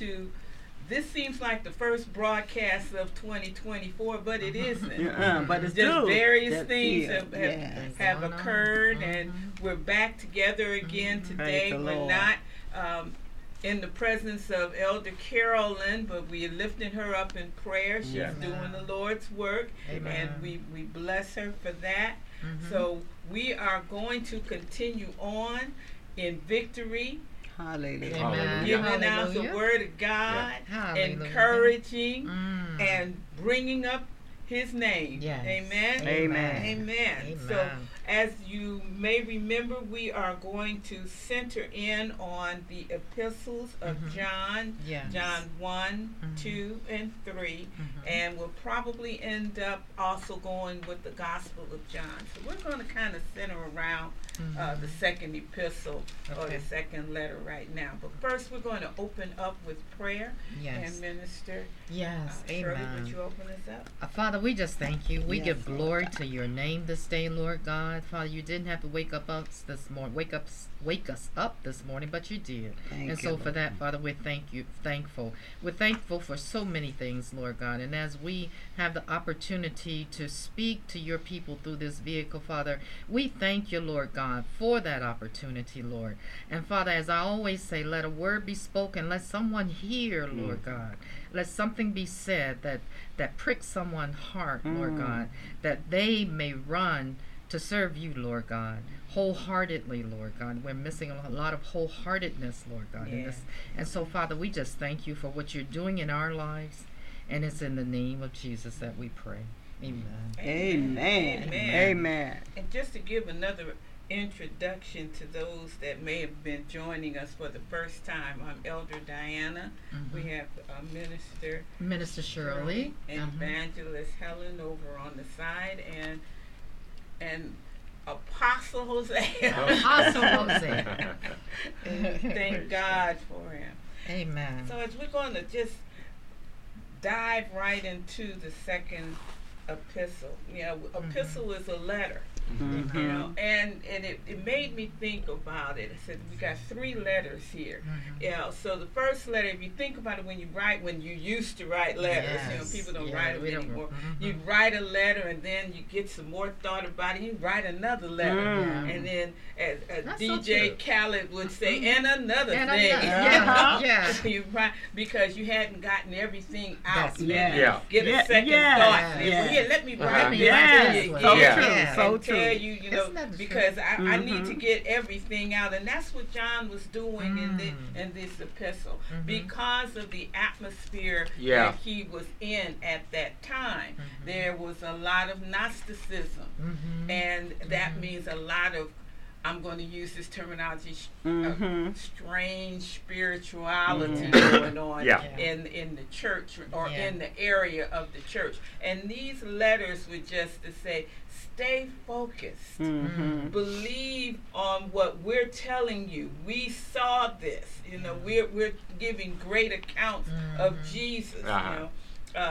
to. This seems like the first broadcast of 2024, but it isn't. Uh-uh, but it's Just true. various That's things it. have, have, Yes. have occurred, and we're back together again today. the We're Lord. not um, in the presence of Elder Carolyn, but we are lifting her up in prayer. She's Yes. doing the Lord's work, Amen. and we, we bless her for that. Mm-hmm. So we are going to continue on in victory, Hallelujah. Amen. giving out the word of God, Hallelujah. encouraging, Mm. and bringing up His name. Yes. Amen. Amen. Amen. So, Amen. As you may remember, we are going to center in on the epistles of Mhm. John, Yes. John one Mhm. 2, and 3. Mhm. And we'll probably end up also going with the Gospel of John. So, we're going to kind of center around uh, the second epistle or Mm-hmm. The second letter right now. But first, we're going to open up with prayer Yes. and minister. Yes. Uh, Shirley, Amen. would you open us up? Uh, Father, we just thank you. We Yes, give glory God. to your name this day, Lord God. Father, you didn't have to wake up us this morning, wake up, wake us up this morning, but you did. Thank and you, so for that, Father, we thank you, thankful. We're thankful for so many things, Lord God. And as we have the opportunity to speak to your people through this vehicle, Father, we thank you, Lord God, for that opportunity, Lord. And Father, as I always say, let a word be spoken, let someone hear, Lord God. Let something be said that that pricks someone's heart, Lord Mm. God, that they may run to serve you, Lord God, wholeheartedly, Lord God. We're missing a lot of wholeheartedness, Lord God, in this. And so, Father, we just thank you for what you're doing in our lives, and it's in the name of Jesus that we pray. Amen. Amen. Amen. Amen. And just to give another introduction to those that may have been joining us for the first time, I'm Elder Diana. We have uh, Minister Minister Shirley. and uh-huh. Evangelist Helen over on the side, and and Apostle Hosea. Apostle Hosea. Thank God for him. Amen. So as we're going to just dive right into the second epistle. You know, epistle mm-hmm. is a letter. You Mhm. know, and and it, it made me think about it. I said we got three letters here. Mhm. You know, so the first letter, if you think about it, when you write, when you used to write letters, you know, people don't Yeah, write them we don't- anymore. mhm. You write a letter, and then you get some more thought about it. You write another letter, Mm. and then as, as That's so DJ true. Khaled would say, and another And thing. another- Uh-huh. yeah. you write because you hadn't gotten everything out. That's Let right. me Yeah. Get a second yes, thought. Say, yes. Well, here, let me Uh-huh. write Let me this write to this you one. So again true. So true. Tell you, you know, Isn't that the because I, I need to Mhm. get everything out, and that's what John was doing in the Mm. in this epistle Mhm. because of the atmosphere Yeah. that he was in at that time. There was a lot of Gnosticism, Mhm. and that Mhm. means a lot of I'm going to use this terminology, sh- Mhm. uh, strange spirituality Mhm. going on Yeah. in in the church or Yeah. in the area of the church. And these letters were just to say, stay focused. Mhm. Believe on what we're telling you. We saw this. You know, we're we're giving great accounts of Mhm. Jesus. Uh-huh. You know,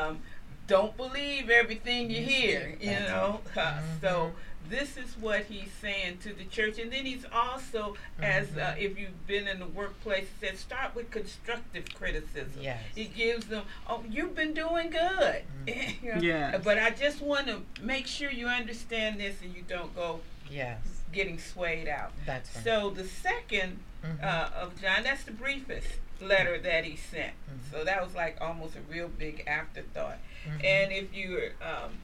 um, don't believe everything you hear. You know, uh, so Mhm. This is what he's saying to the church, and then he's also, as uh, if you've been in the workplace, said start with constructive criticism. Yes. He gives them, oh, you've been doing good. You know, Yes. But I just want to make sure you understand this and you don't go Yes. getting swayed out. That's right. So the 2nd Mhm. uh, of John, that's the briefest letter that he sent. Mhm. So that was like almost a real big afterthought. Mhm. And if you're um,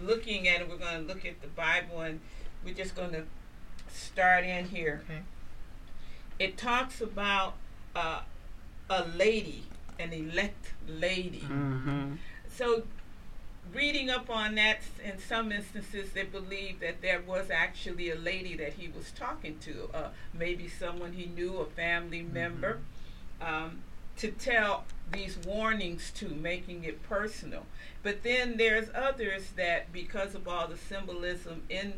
looking at it, we're going to look at the Bible and we're just going to start in here. Okay. It talks about uh, a lady, an elect lady. Mhm. So, reading up on that, in some instances, they believe that there was actually a lady that he was talking to, uh, maybe someone he knew, a family member, um, to tell these warnings to, making it personal. But then there's others that, because of all the symbolism in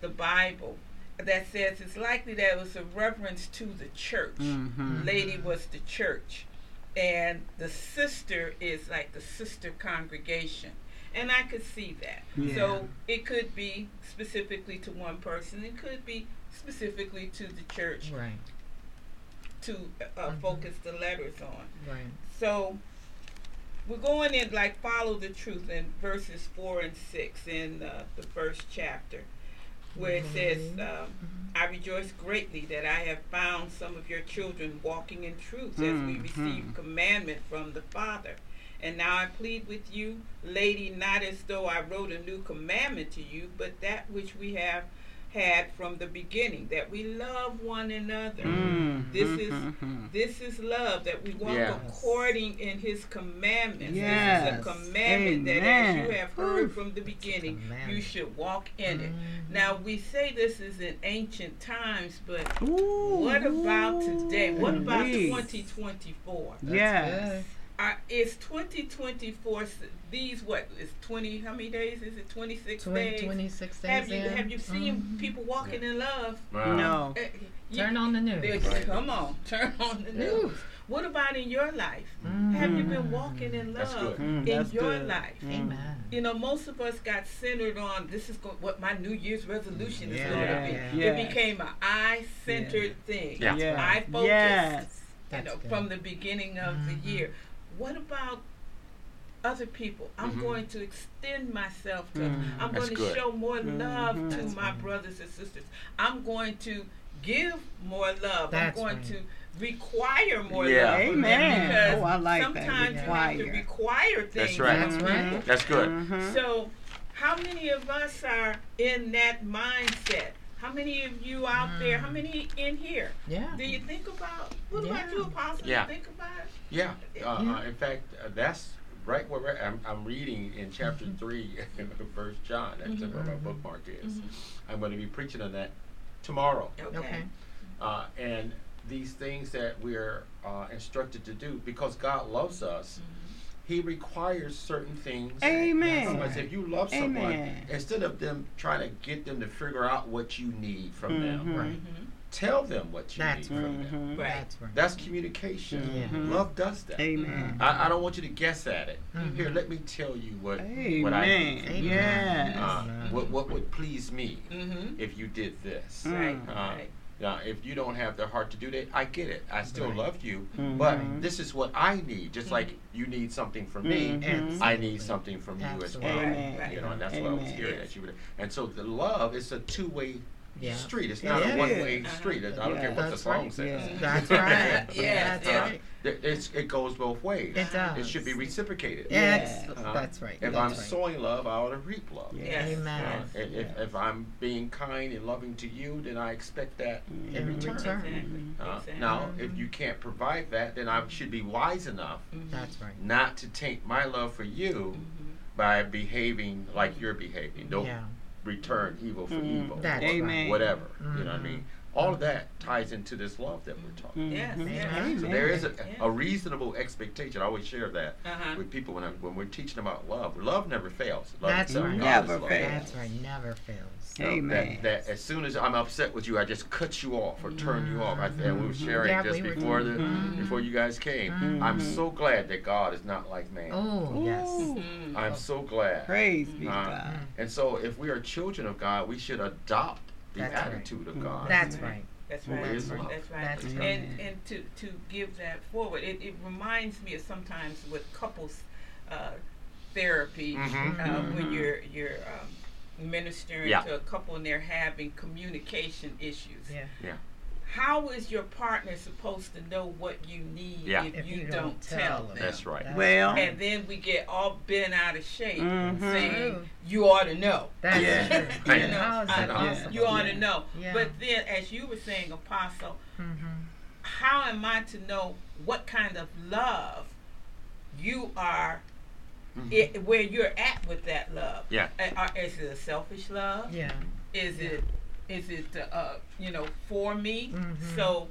the Bible, that says it's likely that it was a reference to the church Mhm. lady was the church and the sister is like the sister congregation and i could see that Yeah. so it could be specifically to one person it could be specifically to the church Right. to uh, Mhm. focus the letters on Right. So we're going in like follow the truth in verses 4 and 6 in uh, the first chapter where it says Mhm. um, Mhm. I rejoice greatly that I have found some of your children walking in truth as we Mhm. receive commandment from the Father. And now I plead with you, lady, not as though I wrote a new commandment to you, but that which we have had from the beginning, that we love one another. Mhm. This is Mhm. this is love that we walk Yes. according in His commandments. Yes. This is a commandment that, as you have heard Ooh. from the beginning, you should walk in it. Mhm. Now we say this is in ancient times, but Ooh. what about today? What about Indeed. 2024? That's Yes. good. Are, is 2024 s- these what is 20? How many days is it? 26 Twen- days. 26 days have you in. have you seen Mhm. people walking in love? Wow. No. Uh, you- Turn on the news. they- Right. Come on, turn on the news. Ooh. What about in your life? Mhm. Have you been walking in That's love good. Mm, in that's your good. life? Mm. Amen. You know, most of us got centered on this is go- what my New Year's resolution is Yeah, going to yeah, be. yeah. It became an I-centered thing. Yeah. Yes. I focused. Yes. You That's know, good. from the beginning of Mhm. the year. What about other people? I'm Mhm. going to extend myself to. Mhm. I'm That's going to good. show more love Mhm. to That's my right. brothers and sisters. I'm going to give more love. That's I'm going right. to require more Yeah. love from Amen. because Oh, I like that. sometimes you have to Require. require things. That's right. from That's right. That's good. Mhm. So, how many of us are in that mindset? How many of you out there? How Mm. many in here? Yeah. Do you think about what about you, Apostle? Yeah. Think about it. Yeah. Uh, Yeah. uh, in fact, uh, that's right where I'm, I'm reading in chapter Mm-hmm. 3 of First John. That's Mhm. where my bookmark is. Mhm. I'm going to be preaching on that tomorrow. Okay. Okay. Uh, and these things that we're uh, instructed to do, because God loves us, He requires certain things Amen. from us. If you love someone, Amen. instead of them trying to get them to figure out what you need from them, Mhm. Right. Tell them what you That's need from them. Mhm. Right. That's right. That's communication. Mhm. Love does that. Amen. I, I don't want you to guess at it. Mhm. Here, let me tell you what what I need. Amen. Yes. Uh, what what would please me Mhm. if you did this? Mm. Right. Uh, right. Now, if you don't have the heart to do that, I get it. I still Right. love you, Mhm. but this is what I need. Just like you need something from me, Mhm. I need something from you as well. Amen. You know, and that's what I was Amen. hearing that you would. And so the love is a two-way Yeah. street. It's It not a one-way Uh-huh. street. I don't Yeah. care what the song right. says. Yeah. That's right. Yes, That's yeah. right. There- It's, it goes both ways. It does. It should be reciprocated. Yes. Uh, That's right. If That's I'm right. sowing love, I ought to reap love. Yeah. Yes. Amen. Uh, yes. if, if, if I'm being kind and loving to you, then I expect that in In return. return. Exactly. Uh, exactly. now, if you can't provide that, then I should be wise enough Mhm. That's right. not to taint my love for you Mhm. by behaving like you're behaving. Don't Yeah. Return evil for Mm. evil, That's or right. Amen. whatever. You know what I Mhm. mean? All of that ties into this love that we're talking. Yes, Mhm. yes. Amen. So there is a, a reasonable expectation. I always share that Uh-huh. with people when, I, when we're teaching about love. Love never fails. Love That's right. Never love. fails. That's right. Never fails. So Amen. That, that as soon as I'm upset with you, I just cut you off or turn you off. I, and we were sharing Yeah, just we before the Mhm. before you guys came. I'm Mhm. so glad that God is not like man. Oh yes. Ooh. I'm so glad. Praise be Uh, God. And so, if we are children of God, we should adopt the That's right. attitude of God. That's right. That's right. That's right. That's right. That's right. And and to to give that forward, it, it reminds me of sometimes with couples uh, therapy Mhm. uh, when Mhm. you're you're um, ministering Yeah. to a couple and they're having communication issues. Yeah. Yeah. How is your partner supposed to know what you need Yeah. if, If you, you don't, don't tell tell them? them. That's right. That's Well- And then we get all bent out of shape, Mhm. saying True. you ought to know. That's Yeah. true. I know. How is I that know. You ought Yeah. to know. Yeah. But then, as you were saying, Apostle, Mhm. how am I to know what kind of love you are, Mhm. i where you're at with that love? Yeah. Uh, is it a selfish love? Yeah. Is Yeah. it, is it, uh, you know, for me? Mhm. So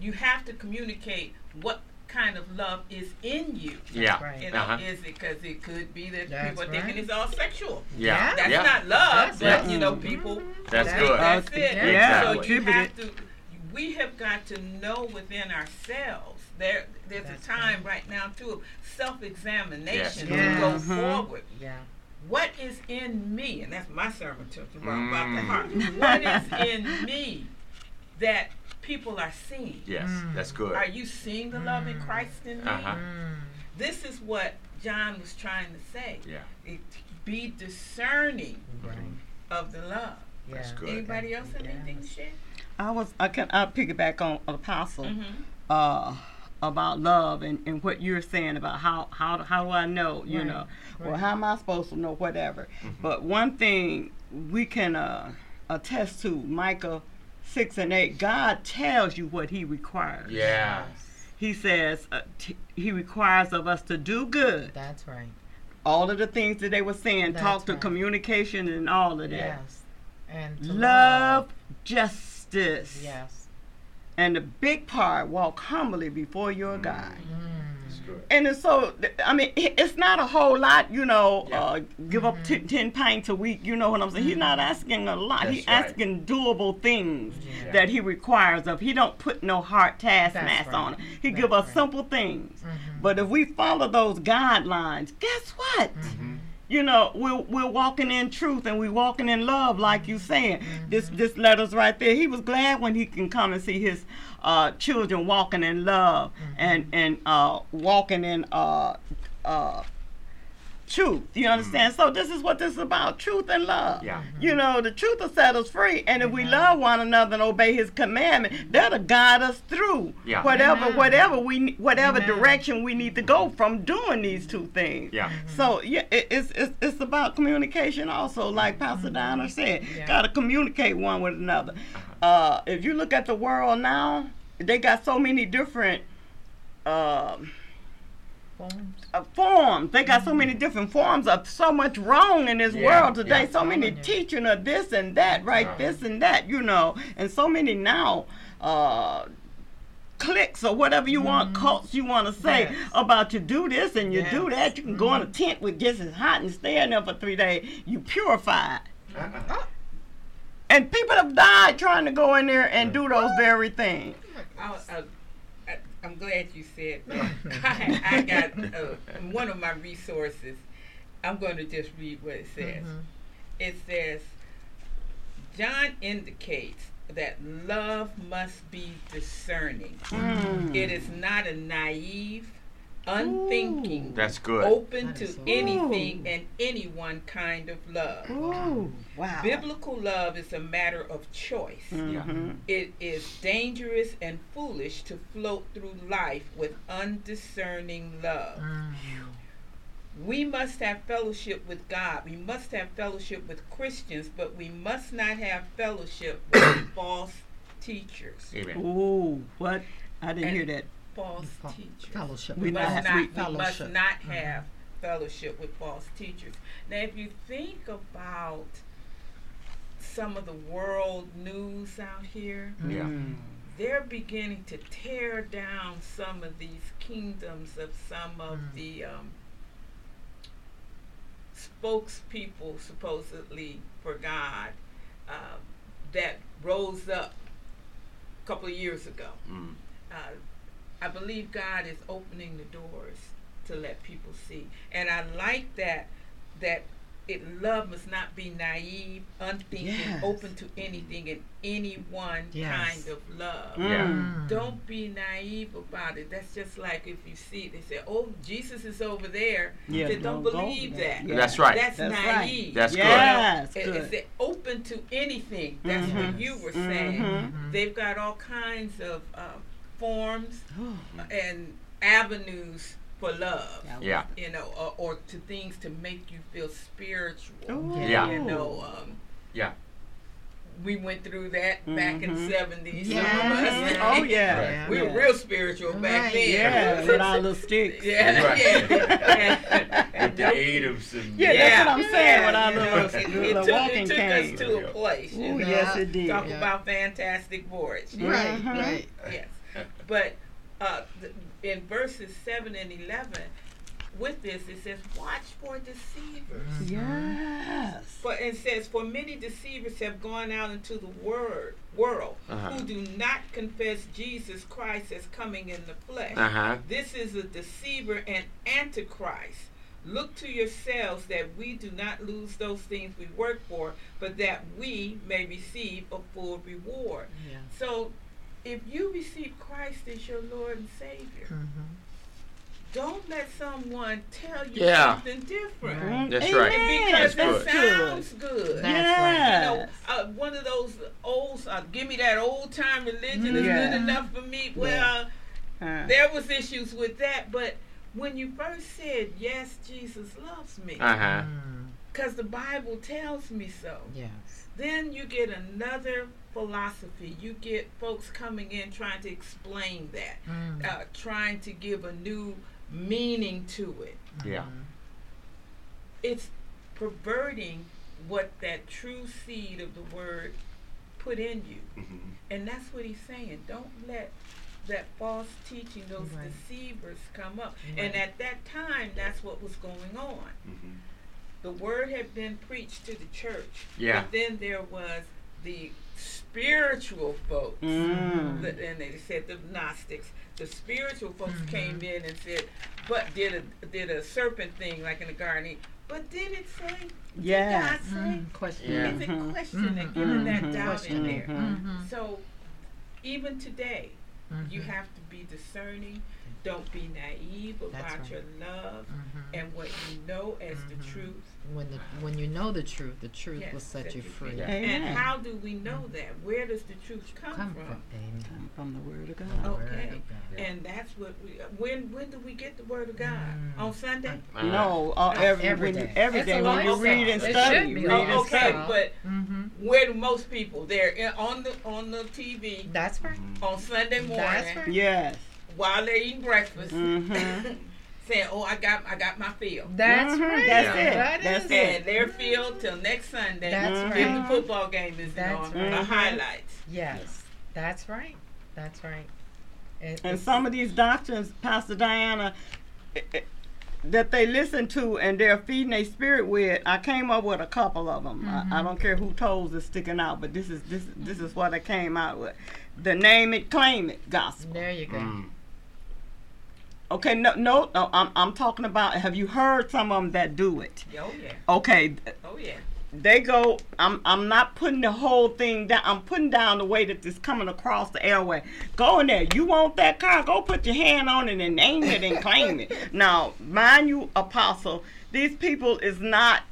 you have to communicate what kind of love is in you. Yeah. right. You know, Uh-huh. is it because it could be that That's people are thinking it's all sexual? Yeah. That's yeah. not love, That's but it. you know, Mhm. people That's think good. That's Okay. it. Yeah, So you have to. We have got to know within ourselves. There, there's That's a time right now too of self-examination Yes. to go Mhm. forward. Yeah. What is in me, and that's my sermon to tomorrow about the Mm. heart. What is in me that people are seeing? Yes, Mm. that's good. Are you seeing the love in Mm. Christ in me? Uh-huh. Mm. This is what John was trying to say. Yeah. It, be discerning Right. of the love. That's good. Anybody else have anything to share? I was I can I piggyback on Apostle Mm-hmm. uh about love and, and what you're saying about how how how do I know you Right, know or right. how am I supposed to know whatever Mhm. but one thing we can uh attest to Micah six and eight God tells you what He requires Yeah. He says uh, t- He requires of us to do good That's right. all of the things that they were saying That's talk to right. communication and all of that Yes. And to love justice Yes. And the big part walk humbly before your God That's Mm. and it's so I mean it's not a whole lot you know Yeah. uh, give up t- 10 pints a week you know what I'm saying he's not asking a lot he's right. asking doable things Yeah. that he requires of he don't put no hard task That's mass right. on it he That's give us right. simple things Mhm. but if we follow those guidelines guess what Mhm. You know we're, we're walking in truth and we're walking in love like you saying this Mm-hmm. this letters right there he was glad when he can come and see his uh, children walking in love Mm-hmm. and and uh, walking in uh, uh, truth you mm-hmm. understand so this is what this is about truth and love Yeah. Mm-hmm. you know the truth will set us free and if we mm-hmm. love one another and obey his commandment that'll guide us through Yeah. whatever Amen. whatever we whatever Amen. direction we need to go from doing these two things Yeah. so yeah, it, it's, it's it's about communication also, like Pastor Donna said. Yeah. Got to communicate one with another. Uh-huh. Uh, if you look at the world now, they got so many different um Forms. uh, forms. They got so many different forms of so much wrong in this Yeah, world today. yeah. so many Telling you. teaching of this and that, right? Right. This and that, you know, and so many now. Uh, cliques or whatever you want cults you want to say Yes. about you do this and you do that you can go in a tent with just as hot and stay in there for three days you purified Uh-uh. and people have died trying to go in there and do those very things I'll, I'll, I, I'm glad you said that. I, I got uh, one of my resources. I'm going to just read what it says. Mhm. It says, John indicates that love must be discerning. Mm. It is not a naive, unthinking, That's good. open That to is so- anything and anyone kind of love. Ooh, wow Biblical love is a matter of choice. Mhm. It is dangerous and foolish to float through life with undiscerning love. Mm. We must have fellowship with God. We must have fellowship with Christians, but we must not have fellowship with false teachers. Amen. Ooh, what i didn't And- hear that False Fe- teachers. Fellowship. We We must not- not, we- we must fellowship. not Mhm. have fellowship with false teachers. Now, if you think about some of the world news out here. Yeah. Mm. They're beginning to tear down some of these kingdoms of some of Mm. the um, spokespeople, supposedly for God, um, that rose up a couple of years ago. Mm. uh, I believe God is opening the doors to let people see, and I like that that it love must not be naive, unthinking, Yes. open to anything and anyone Yes. kind of love. Yeah. Mm. Don't be naive about it. That's just like if you see they say, "Oh, Jesus is over there." Yeah, Then don't, don't go believe there. that. Yeah. That's right. That's, That's right. naive. That's good. yes, It- good. It's it open to anything. That's what Mhm. you were saying. Mhm. Mhm. They've got all kinds of um, forms Oh, and avenues for love. Yeah. You know, or, or to things to make you feel spiritual. Ooh. Yeah. You know, um, Yeah. we went through that back in the seventies. Yeah. Oh yeah. Right. We were real spiritual back then. Yeah, with our little sticks. Yeah, Right. yeah. With the aid of some. Yeah, that's what I'm saying, with our you little- know, it, little it took, walking it took cane. us to a place. You know? yes, it did. Talk Yeah. about fantastic voyage. Right, Mhm. right. Yes. But uh, th- in verses 7 and 11, with this, it says, Watch for deceivers. Yes. For it says, For many deceivers have gone out into the word, world Uh-huh. who do not confess Jesus Christ as coming in the flesh. Uh huh. This is a deceiver and antichrist. Look to yourselves that we do not lose those things we work for, but that we may receive a full reward. Yeah. So, if you receive Christ as your Lord and Savior, Mhm. don't let someone tell you Yeah. something different. Right. That's Amen. right. Because That's that good. sounds good. That's right. You know, uh, one of those old, uh, give me that old time religion is good enough for me. Well, Uh, there was issues with that, but when you first said, yes, Jesus loves me, Uh huh. Mm. because the Bible tells me so, Yes. then you get another philosophy. You get folks coming in trying to explain that, Mm. uh, trying to give a new meaning to it. Yeah. Mhm. It's perverting what that true seed of the word put in you. Mhm. And that's what he's saying. Don't let that false teaching, those Right. deceivers come up. Right. And at that time, that's what was going on. Mhm. The word had been preached to the church. Yeah. But then there was the spiritual folks. Mm. The- and they said the Gnostics. The spiritual folks Mhm. came in and said, but did a did a serpent thing like in the garden. But did it say? Did Yes. God say? Mm. Question. Yeah. It's a Mhm. question and Mhm. giving that Mhm. doubt in there. Mhm. Mhm. So even today, you have to be discerning. Don't be naive about right. your love and what you know as the truth. When the when you know the truth, the truth Yes, will set you free. Yeah. Amen. And how do we know that? Where does the truth come, Come from? from Amen. Come from the word of God. Okay. of God. And that's what we. When when do we get the word of God? Mm. On Sunday? Uh-huh. No, uh, every every when you- day. every It's day a when you read and study, read Oh, okay, study. but Mm-hmm. where do most people? They're in, on the on the TV That's right. on Sunday morning That's right. Yes. while they're eating breakfast, Mhm. saying, "Oh, I got I got my fill." That's Mhm. right. That's Yeah. it. That That's is it. And their field till next Sunday. That's Mhm. If the football game is That's on, right. the highlights. Yes. That's right. That's right. It- And some of these doctrines, Pastor Diana, eh, eh, that they listen to and they're feeding their spirit with. I came up with a couple of them. I, I Mhm. don't care who toes is sticking out, but this is this this is what I came out with. The name it, claim it gospel. there you go. Mm. Okay, no, no, no I'm I'm talking about. Have you heard some of them that do it? Oh yeah. Okay, Oh yeah. they go I'm I'm not putting the whole thing down. I'm putting down the way that it's coming across the airway. Go in there. You want that car? Go put your hand on it and name it and claim it. Now, mind you, apostle, these people is not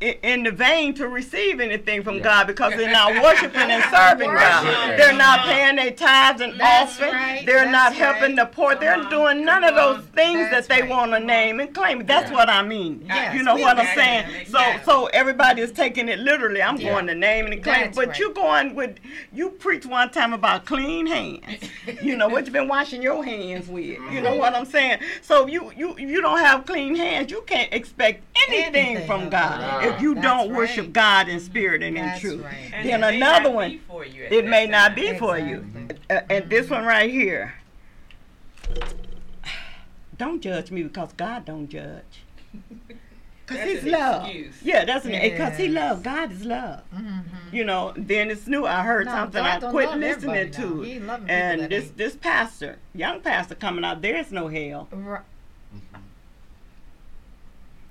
in the vein to receive anything from Yeah. God because they're not worshiping and serving God. Worship. They're not paying their tithes and That's offering. right. They're not helping right. the poor. They're Come on. doing none of those things That's that they right. want to name and claim. That's Yeah. what I mean. Yes, you know we what I'm saying? it. So Yeah. so everybody is taking it literally. I'm Yeah. going to name and claim, That's but right. you going with you preach one time about clean hands. you know what you've been washing your hands with. You Mm-hmm. know what I'm saying? So you you you don't have clean hands. You can't expect anything, Anything from of God. God. if you That's don't worship right. God in spirit and in truth. right. And Then it may another not one, be for you at It may not time. be for you. Exactly. Uh, and this one right here. Don't judge me because God don't judge. Cause That's He's love. excuse. Yeah, that's an because He love. God is love. Mhm. You know. Then it's new. I heard No, something God I quit listening to, He loving people and this hate. this pastor, young pastor coming out. There's no hell. Right.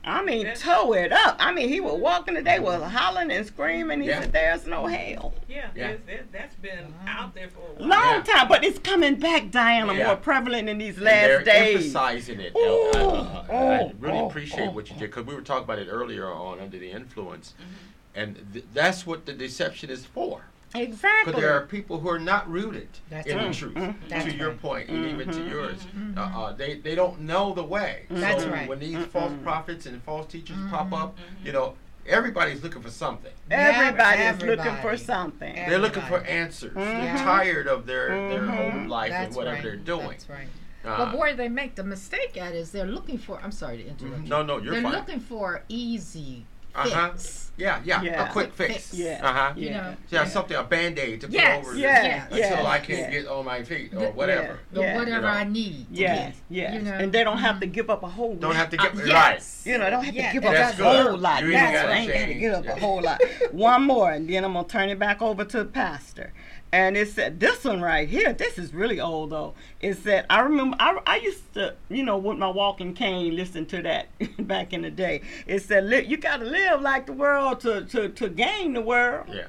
I mean, That's- toe it up. I mean, he was walking today, was hollering and screaming. He Yeah. said, "There's no hell." Yeah, Yeah. there's- that's been out there for a while. Long Yeah. time, but it's coming back, Diana, Yeah. more prevalent in these And last they're days. emphasizing it. Ooh, I, I- I- I oh, really oh, appreciate oh, what you oh. did because we were talking about it earlier on under the influence, Mm-hmm. and th- that's what the deception is for. Exactly. Because there are people who are not rooted That's in right. the truth. Mhm. That's to your right. point, and even to Mhm. yours, Mhm. uh, uh, they they don't know the way. That's so right. when these Mm-mm. false prophets and false teachers pop up, you know, everybody's looking for something. Everybody's looking for something. Every- They're looking for Everybody. answers. They're tired of their their old life That's and whatever right. they're doing. That's right. Uh, but boy, they make the mistake at is they're looking for. I'm sorry to interrupt. you. no, no, you're they're fine. looking for easy Uh-huh. fix. Yeah, yeah, Yeah. a quick fix. Fix. Yeah. Uh huh. You Yeah. know. Yeah, something a band aid to put over Yeah, yes, until I can yeah. get on my feet or Yeah, whatever. The Yeah. whatever You know. I need. to Yes, get. You know. And they don't have to give up a whole Don't have to get Uh, right. You know, don't have Yeah, to give that's up a good. whole lot. You That's ain't what gotta I ain't got to give up Yeah. a whole lot. One more, and then I'm gonna turn it back over to the pastor. And it said this one right here. This is really old though. It said I remember I, I used to you know with my walking cane listen to that back in the day. It said li- you got to live like the world to to to gain the world. Yeah.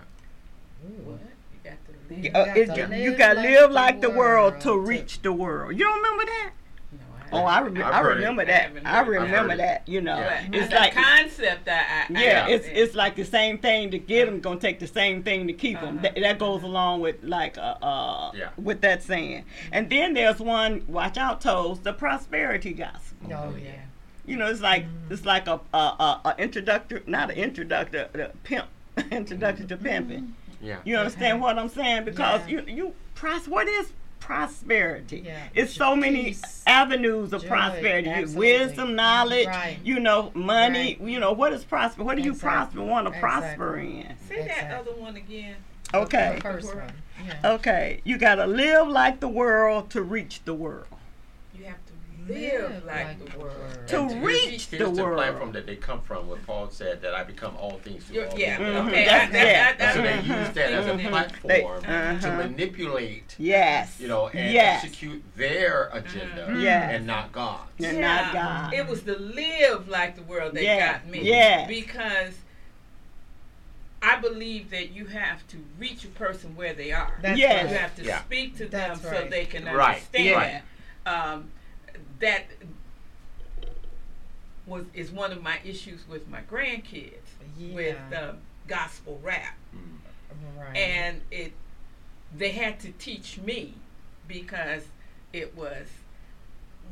What? You got to Uh, live. got it- to you live got to like live the like the world world to to- reach the world. You don't remember that? No, Oh, I, rem- I've I remember that. I. I've remember that. You know, Yeah. It's the like concept that. I yeah, I it's understand. it's like the same thing to get them gonna take the same thing to keep them. Uh-huh. That, that goes along with like uh, uh Yeah. with that saying. And then there's one. Watch out, toes. The prosperity gospel. Oh yeah. You know, it's like Mm-hmm. it's like a a, a, a introductor, not an introductor, a pimp, introduction to pimping. Yeah. You understand what I'm saying? Because Yeah. you you pros. What is prosperity? Yeah. It's so many Peace, avenues of joy, prosperity. absolutely. Wisdom, knowledge. Right. You know, money. Right. You know what is prosper? What do you prosper? Want to Exactly. prosper in? Say that other one again. Okay. The first one. Yeah. Okay. You gotta live like the world to reach the world. You have to live, like, the world. To And reach here's the world. platform that they come from, where Paul said that I become all things to You're- all yeah, men. Mhm. okay. That's- I, that, yeah. that, So they use that as a Mhm. platform They- to uh-huh. manipulate, Yes. you know, and yes. execute their agenda Mhm. Yes. and not God's. Yeah. Not God. It was the live like the world that Yeah, got me. yes. Because I believe that you have to reach a person where they are. That's Yes. You have to Yeah. speak to That's them so right. they can understand. Right, understand. Um, that was is one of my issues with my grandkids with Yeah. um, gospel rap. Right. and it they had to teach me because it was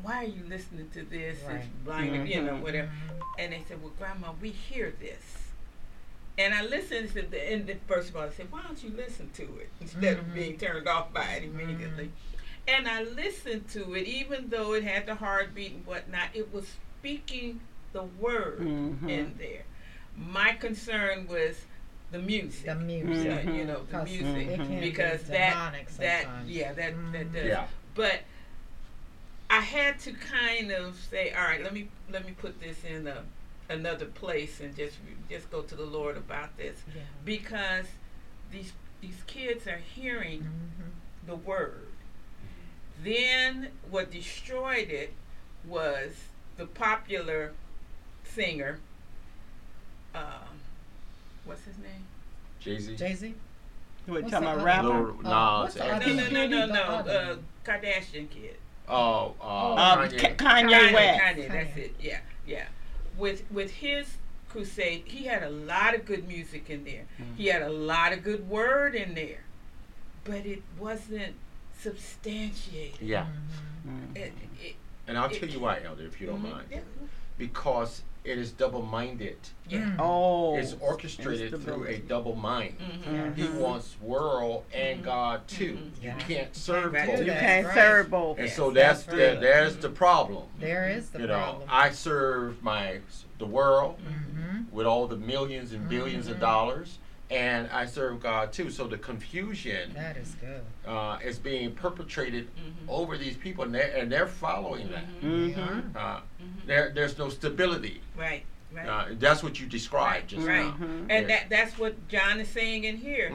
why are you listening to this Right. it's blind you know Mhm. whatever and they said well grandma we hear this and I listened to the and the, first of all I said why don't you listen to it instead of Mhm. being turned off by it immediately and I listened to it even though it had the heartbeat and whatnot it was speaking the word Mhm. in there my concern was the music the music. uh, you know the music it can be because that that yeah that that Mhm. does Yeah. but I had to kind of say all right let me let me put this in a another place and just just go to the Lord about this Yeah. because these these kids are hearing Mhm. the word then what destroyed it was the popular singer um what's his name Jay Z. Jay Z. What What's talking about rapper? Lil Oh, what's no no no no no no uh. Kardashian kid Oh, uh, Um, Kanye. Ka- Kanye West. Kanye, that's it. Yeah, yeah. With with his crusade, he had a lot of good music in there. He had a lot of good word in there, but it wasn't substantiated. yeah. Mm. It, it, And I'll tell you why, Elder, if you don't mhm, mind. yeah. Because it is double-minded. Yeah. Oh. It's orchestrated through a double mind. Mhm. He wants world and God too. Mhm. You Yeah. can't serve both. You can't right. serve both. And Yes, so that's that's the, right. there's the problem. There is the you know, problem. I serve my the world with all the millions and 1000000000s of dollars, and I serve God too. So the confusion That is good. uh, is being perpetrated Mhm. over these people, and they're, and they're following that. Mhm. Mm-hmm. Uh, Mhm. there, there's no stability. Right. Right. Uh, that's what you described just right. now. Mhm. And Yeah. that that's what John is saying in here.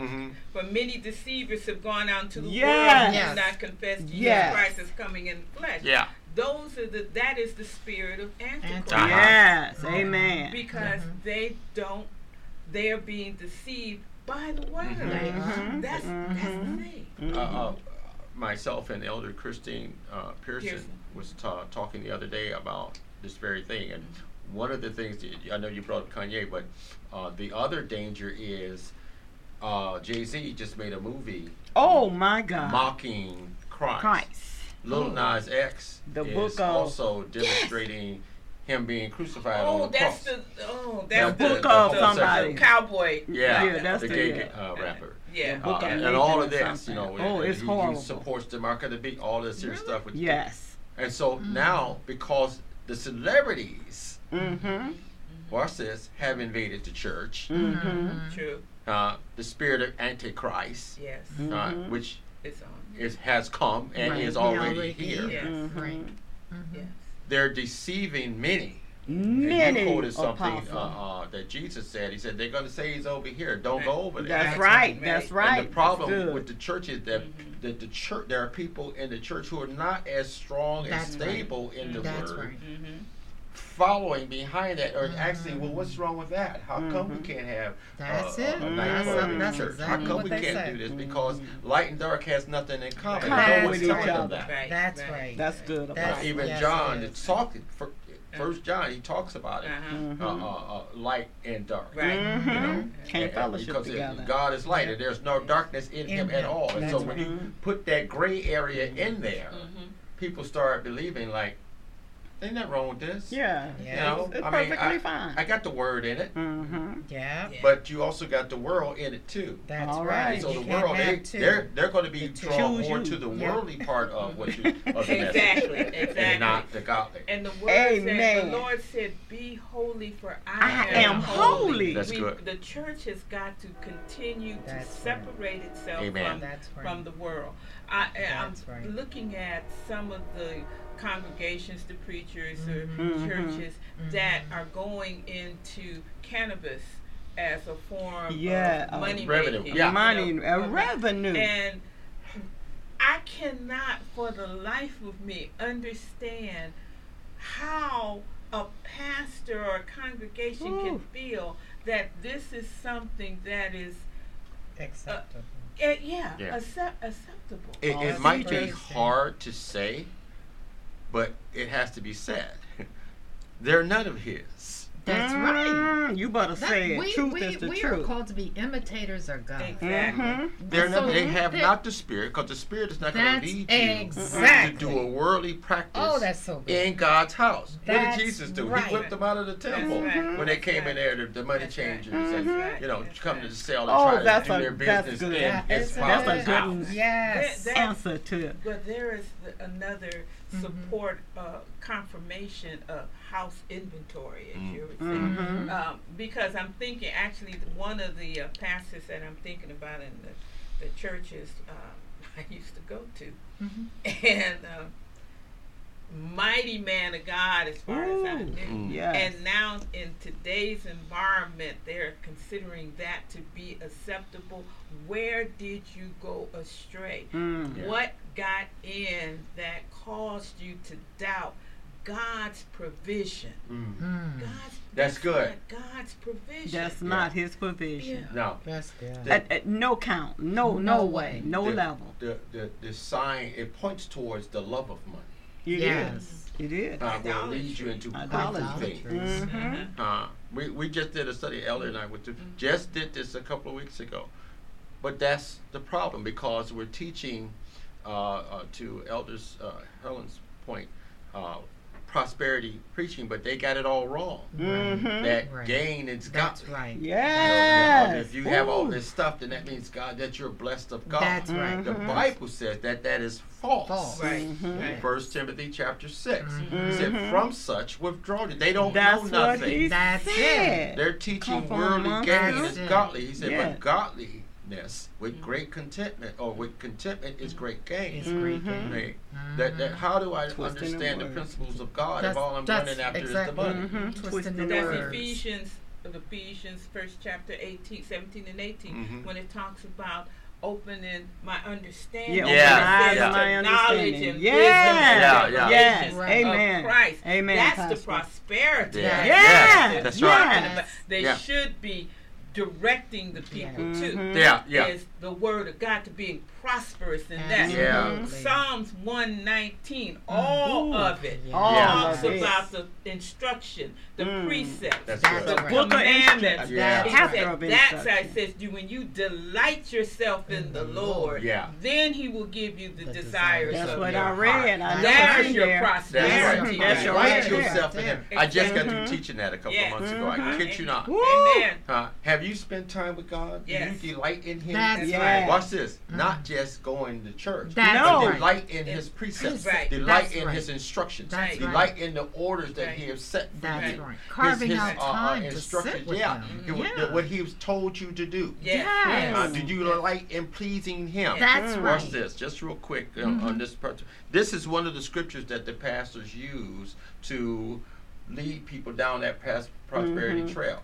For many deceivers have gone out to the Yes. world and Yes. have not confessed Jesus Yes. Christ is coming in the flesh. Yeah. Those are the that is the spirit of Antichrist. Uh-huh. Yes. Amen. Because they don't they're being deceived by the word. Mhm. They are. Mhm. That's that's the Mhm. thing. Mhm. Uh, uh, myself and Elder Christine uh, Pearson, Pearson. was ta- talking the other day about this very thing, and one of the things that, I know you brought up Kanye, but uh, the other danger is uh, Jay Z just made a movie oh my God. mocking Christ. Christ. Lil Nas X The is book of- also demonstrating him being crucified on Oh, the that's cross. the oh that's the- the, book the of homosexual- somebody. cowboy. Yeah, Yeah, that's the the- gay yeah. uh, rapper. Yeah. Book Uh, of and, all of this, you know, Oh, and it's he, horrible. he supports the mark of the beast, all this here stuff. With Yes. And so now, because the celebrities, Mm-hmm. watch this, have invaded the church, Mm-hmm. True. uh, the spirit of Antichrist, Yes. uh, Mhm. which It's on. is has come and Right. is He already, already here, is. Yes. Mhm. Right. Mhm. Yes. They're deceiving many. And Many you quoted something uh, uh, that Jesus said. He said, they're going to say he's over here. Don't go over there. That's That's right. right. That's right. And the problem with the church is that, Mhm. that the church there are people in the church who are not as strong and That's right. stable in the That's word, right. Mm-hmm. Following behind that or Mhm. asking, well, what's wrong with that? How come we Mhm. can't have That's uh, it. a night That's- club in that's church? exactly How come what we they can't say. do this? Because Mhm. light and dark has nothing in common. Common no one's with telling them that. Right. That's right. right. That's good. That's- even yes, John, it it's is. talking for First John, he talks about it. Uh-huh. Uh, uh, uh, light and dark. Right. Mhm. You know, Can't And- fellowship because together. God is light, and there's no darkness in, In him at all. And so when right. you put that gray area in there, people start believing like, ain't nothing wrong with this. Yeah. Yeah. You know, It's, it's I mean, perfectly I, fine. I got the word in it, mm-hmm. Yeah. Yeah. but you also got the world in it too. That's All right. right. So You the world, they, two. they're they're going to be The drawn more you. to the Yeah. worldly part of what you of the message, Exactly. Exactly. and not the godly. And the word said, Amen. the Lord said, "Be holy, for I I, am holy. That's We- good. The church has got to continue to That's right. separate itself Amen. from That's right. from the world. I, I'm right. looking at some of the congregations, the preachers, or Mhm. churches Mhm. that are going into cannabis as a form Yeah, of uh, money revenue. making. Yeah. Money, you know, uh, revenue. and I cannot, for the life of me, understand how a pastor or a congregation Ooh. can feel that this is something that is, Acceptable. uh, yeah, Yeah. accept, acceptable. It, it might be hard to say, but it has to be said. They're none of his. That's right. Mm, You better That- say it. we truth we, is the we are called to be imitators of God. Exactly. Mhm. They're So not, they have that- not the spirit because the spirit is not going to That's lead you exactly. to do a worldly practice Oh, that's so good. in God's house. what did Jesus do? right. He whipped them out of the temple right. when they That's came right. in there, the, the money That's changers, Mhm. and Right. you know, That's come to right. the cell and Oh, try that's to do a- their that's business good. in That his is That's a good house. one. Yes. That- Answer to it. But there is another Mhm. support, uh, confirmation of house inventory, as Mm. you would say. Mhm. Um, because I'm thinking, actually, one of the uh, pastors that I'm thinking about in the, the churches um, I used to go to, Mhm. and um, mighty man of God as far as I Ooh, knew. Mm. yes. And now in today's environment, they're considering that to be acceptable. Where did you go astray? Mm. Yeah. What got in that caused you to doubt God's provision? Mm. Mm. God's That's good. not God's provision. That's not his provision. Yeah. Now, That's good. The- At, at no count, no, no, No way, way. no the, level. The, the, the sign, it points towards the love of money. It is. Yes. It is. Uh, will lead you into Idolatry. crazy things. Idolatry. Mhm. Uh-huh. Uh, we, we just did a study, Elder and I went to, Mhm. just did this a couple of weeks ago. But that's the problem because we're teaching, uh, uh, to Elder's, uh, Helen's point, uh, prosperity preaching, but they got it all wrong. Mhm. That Right. gain is That's godly. right. You know, now, Yes. if you have all this stuff, then that means God that you're blessed of God. That's right. The Mhm. Bible says that that is false. False. Right. Mhm. Right. First Timothy chapter 6 Mhm. He said. "From such withdraw." They don't That's know what nothing. he That's it. They're teaching Come worldly gain us. is That's it. godly. He said, Yeah. but godliness with great contentment, or with contentment, is great gain. It's great. Mhm. gain. Right. That, that, how do I Twisting understand the words. principles of God That's- if all I'm that's running after exactly. is the money? Mhm. Twisting Twisting the the That's words. Ephesians, Ephesians, first chapter 18, 17 and 18, Mhm. when it talks about opening my understanding. Yeah, when Yeah, yeah. to my knowledge and Yes. wisdom Yeah, and yeah. Yes. Right. Amen. Christ. Amen, That's Pastor. the prosperity. Yeah. that Yes. they're That's talking right. about. They Yeah. should be directing the people Mhm. to. Yeah, yeah. Is the word of God to being prosperous in that. Absolutely. Yeah. Psalms 119, all Ooh. of it Yeah. All Yeah. talks of it. about the instruction, the Mm. precepts, That's That's the right. Book of commandments. instructions. Yeah. He said, that's how it says, "You when you delight yourself in the Lord, Yeah. then He will give you the, The desires desires That's of what your I heart." read. I know There's it's your there. That's prosperity. right. That's right right delight there. yourself in Him. I just got through teaching that a couple Yes. of months ago. I Mhm. kid you not. Amen. Have you spent time with God? Do Yes. you delight in Him? That's right. Watch this. Not just going to church. That's No. right. delight in His precepts. Right. Delight That's in right. His instructions. That's right. Delight in the orders that Right. He has set for That's you. right. Carving his, out uh, uh, time to instructions. sit with yeah. them. It was- Yeah. What He's told you to do. Yes. Yes. Uh, do you delight in pleasing Him? That's Mm. Watch this, just real quick uh, Mhm. on this part. This is one of the scriptures that the pastors use to lead people down that past prosperity Mhm. trail.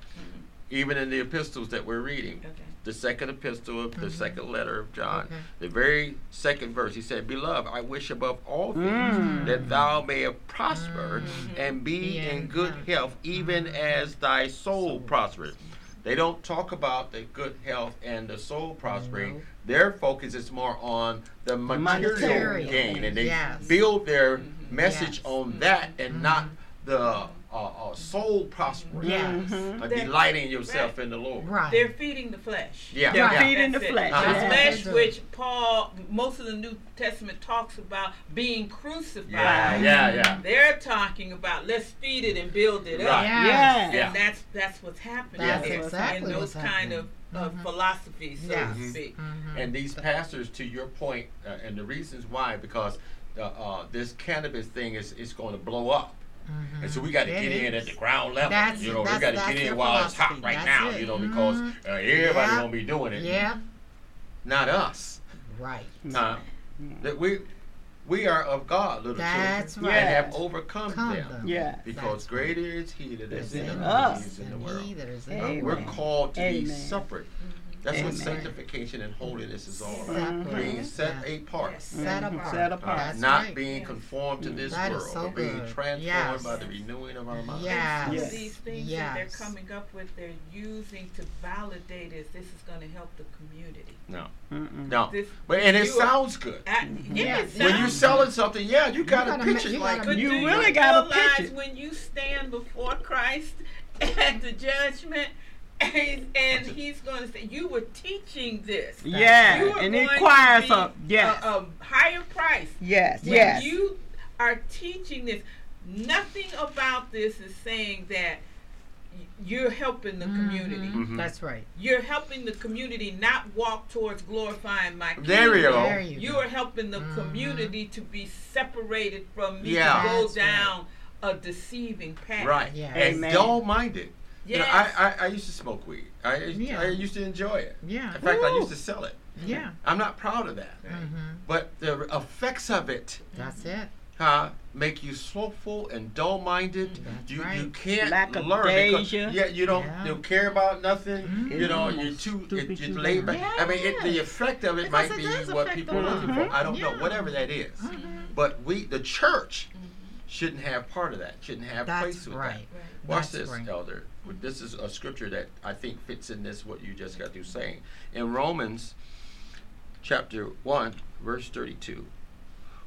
Even in the epistles that we're reading, Okay. the second epistle of the Mhm. second letter of John, Okay. the very second verse, he said, "Beloved, I wish above all things Mm. that thou may have prospered Mhm. and be Be in in good health. health, even Mhm. as thy soul Soul prospereth." They don't talk about the good health and the soul prospering. No. Their focus is more on the material, Material. gain, and they Yes. build their Mhm. message Yes. on that and not the uh, uh, soul prospering, Yes. Mhm. uh, delighting yourself right. in the Lord. Right. They're feeding the flesh. Yeah, They're yeah. feeding the That's it. flesh. Uh-huh. The Yeah. flesh, which Paul, most of the New Testament talks about being crucified. Yeah, yeah, yeah. They're talking about let's feed it and build it Right. up. Yes. Yes. Yeah. And that's that's what's happening That's here exactly in those what's kind of, happening. of philosophies, so Yes. to speak. Mhm. And these pastors, to your point, uh, and the reasons why, because uh, uh, this cannabis thing is is going to blow up. Mhm. And so we got to It get in at the ground level. That's- you know, we got to get in there while it's hot right That's now. it. You know, because Mhm. uh, everybody Yeah. gonna be doing it. Yeah. Not us. Right. Uh, that we we are of God, little That's children, right. and have overcome Come them. them. Yes. Because That's greater is He that is Is in in us us than he is in the world. he that is in Amen. We're called to be Amen. separate. That's what sanctification and holiness is all about. Separate. Being set Yeah. apart. Yes. Set Mhm. apart. Set apart. That's not right. being Yes. conformed to this That is world, so but being good. transformed Yes. by the renewing of our minds. Yes. Yes. these things that they're coming up with, they're using to validate is this is going to help the community. No, Mm-mm. no, This, but and it are- sounds good. I, yeah, it When you're sounds selling something, yeah, you gotta, gotta pitch it you like gotta You really gotta pitch it. when you stand before Christ at the judgment, and, and He's going to say, "You were teaching this. Yeah, You are and going it requires a yes, a, a higher price. yes, When yes. you are teaching this, nothing about this is saying that you're helping the community. Mhm. Mhm. That's right. You're helping the community not walk towards glorifying my There we kingdom. go. There you, You go. are helping the Mhm. community to be separated from me Yeah. to go That's right. down a deceiving path. Right, Yeah. and Amen. don't mind it. You know, I, I, I used to smoke weed. I, used- Yeah. I used to enjoy it. Yeah. In fact, I used to sell it. Yeah. I'm not proud of that, Mm-hmm. but the effects of it That's it. uh, make you slothful and dull-minded. That's you you right. can't Lack of learn because yeah you don't Yeah. you don't care about nothing. Mm-hmm. You know you're too stupid it, you you're laid back. learn. I mean it, the effect of it Because might it be what people are looking for. I don't know whatever that is. Mm-hmm. But we the church shouldn't have part of that. Shouldn't have That's place with right. Right. that. Watch That's this, right. elder. This is a scripture that I think fits in this what you just got through saying. In Romans chapter 1 verse 32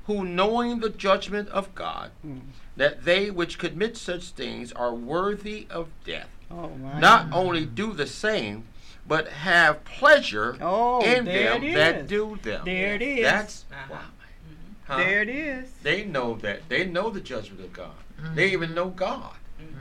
who knowing the judgment of God Mm. that they which commit such things are worthy of death Oh my. not only do the same but have pleasure Oh, in them that do them There it is. that's Uh-huh. wow. Huh? There it is. They know that. They know the judgment of God. They even know God,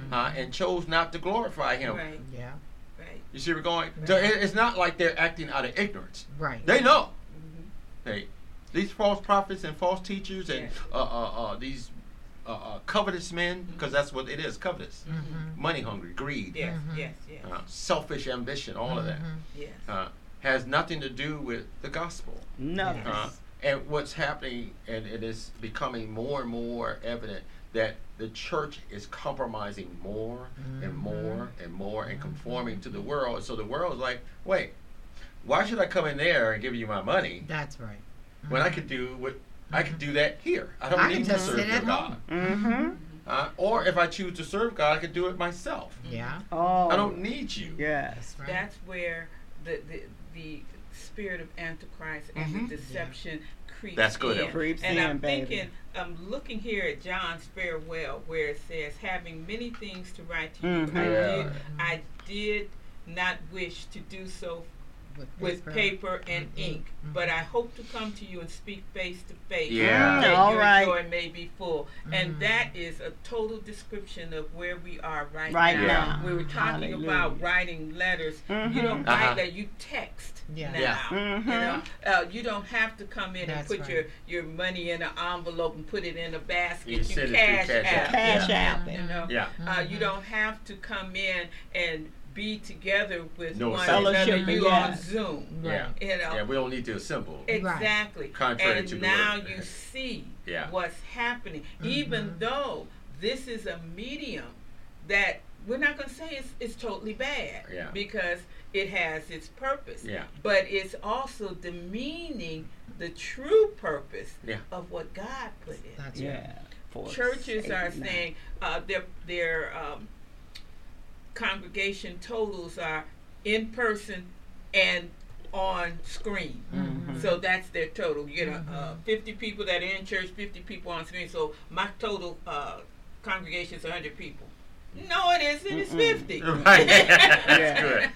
huh? and chose not to glorify Him. Right, Yeah. right. You see, we're going. So it- it's not like they're acting out of ignorance. Right. They know. Mm-hmm. Hey, these false prophets and false teachers and Yeah. uh, uh, uh, these uh, uh, covetous men, because that's what it is, covetous, Mhm. money hungry, greed, Yes, Mhm. yes, yes, uh, selfish ambition, all of that, yes. uh, has nothing to do with the gospel. Nothing. Yes. And what's happening, and it is becoming more and more evident that the church is compromising more and Mhm. more and more and conforming to the world. So the world is like, wait, why should I come in there and give you my money That's right. when I could do what I could do that here? I don't I need to serve your God. Mm-hmm. Uh, or if I choose to serve God, I could do it myself. Yeah. Oh. I don't need you. Yes. That's right. That's where the, the the spirit of antichrist and Mhm. the deception creeps That's good, in. Creeps and in, I'm baby. thinking, I'm looking here at John's farewell where it says, having many things to write to you, Mhm. I, did, I did not wish to do so with paper. paper and Mhm. ink, Mhm. but I hope to come to you and speak face to face. Yeah. that Mm, all your right. joy may be full. And Mhm. that is a total description of where we are right, Right now. now. We were talking Hallelujah. about writing letters. You don't Uh-huh. write that, you text Yeah. now. Yeah. You know, uh, you don't have to come in That's and put right. your, your money in an envelope and put it in a basket. You You, send it cash, Cash out. Cash Yeah. app. You know, Yeah. uh, you Mhm. don't have to come in and be together with No one another. You yeah. on Zoom. Yeah. You know, Yeah, we don't need to assemble. Exactly. Contrary and to now word. you see Yeah. what's happening. Even Mhm. though this is a medium that we're not going to say it's, it's totally bad Yeah. because it has its purpose. Yeah. But it's also demeaning the true purpose Yeah. of what God put in. That's right. Yeah. For Churches are sake, now. saying uh, their their um, congregation totals are in person and on screen. Mhm. So that's their total. You know, uh, Mhm. 50 people that are in church, 50 people on screen. So my total uh, congregation is 100 people. No, it isn't. It's Mm-mm. 50. Right. That's good.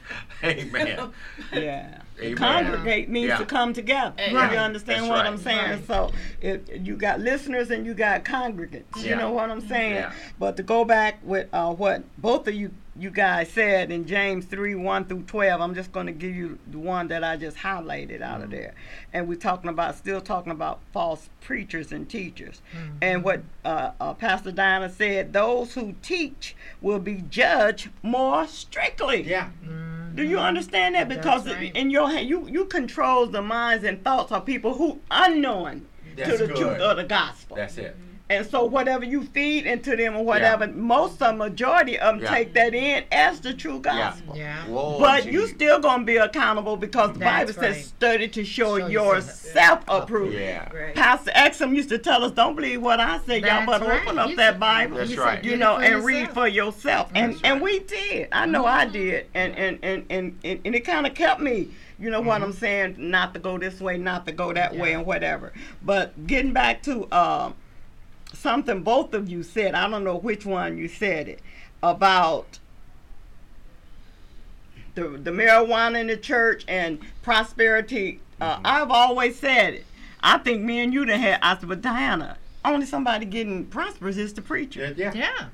Amen. Yeah. Amen. Congregate means Yeah. to come together. Right. You understand That's what right. I'm saying? Right. So if you got listeners and you got congregants, you know what I'm saying? Yeah. But to go back with uh, what both of you you guys said in James 3 1 through 12, I'm just going to give you the one that I just highlighted out Mm-hmm. of there. And we're talking about, still talking about false preachers and teachers. Mhm. And what uh, uh, Pastor Diana said, those who teach will be judged more strictly. Yeah. Mhm. Do you understand that? Because right. in your hand, you you control the minds and thoughts of people who unknowing That's to the good. truth of the gospel. That's it. And so whatever you feed into them or whatever, most of majority of them Yeah. take that in as the true Yeah. gospel. Yeah. Whoa, But gee. you still gonna be accountable because the That's Bible right. says study to show, Show yourself yourself approved. Yeah. Right. Pastor Exum used to tell us, "Don't believe what I say. Y'all That's better right. open up He that said- Bible." That's he right. You know, for and read for yourself. And That's and right. we did. I know I did. And and and and, and, and it kind of kept me. You know what I'm saying? Not to go this way, not to go that way, and whatever. But getting back to um, something both of you said. I don't know which one you said it about. The, the marijuana in the church and prosperity. Uh, Mm-hmm. I've always said it. I think me and you done had. I said, but Diana, only somebody getting prosperous is the preacher. Yeah. yeah. Yeah.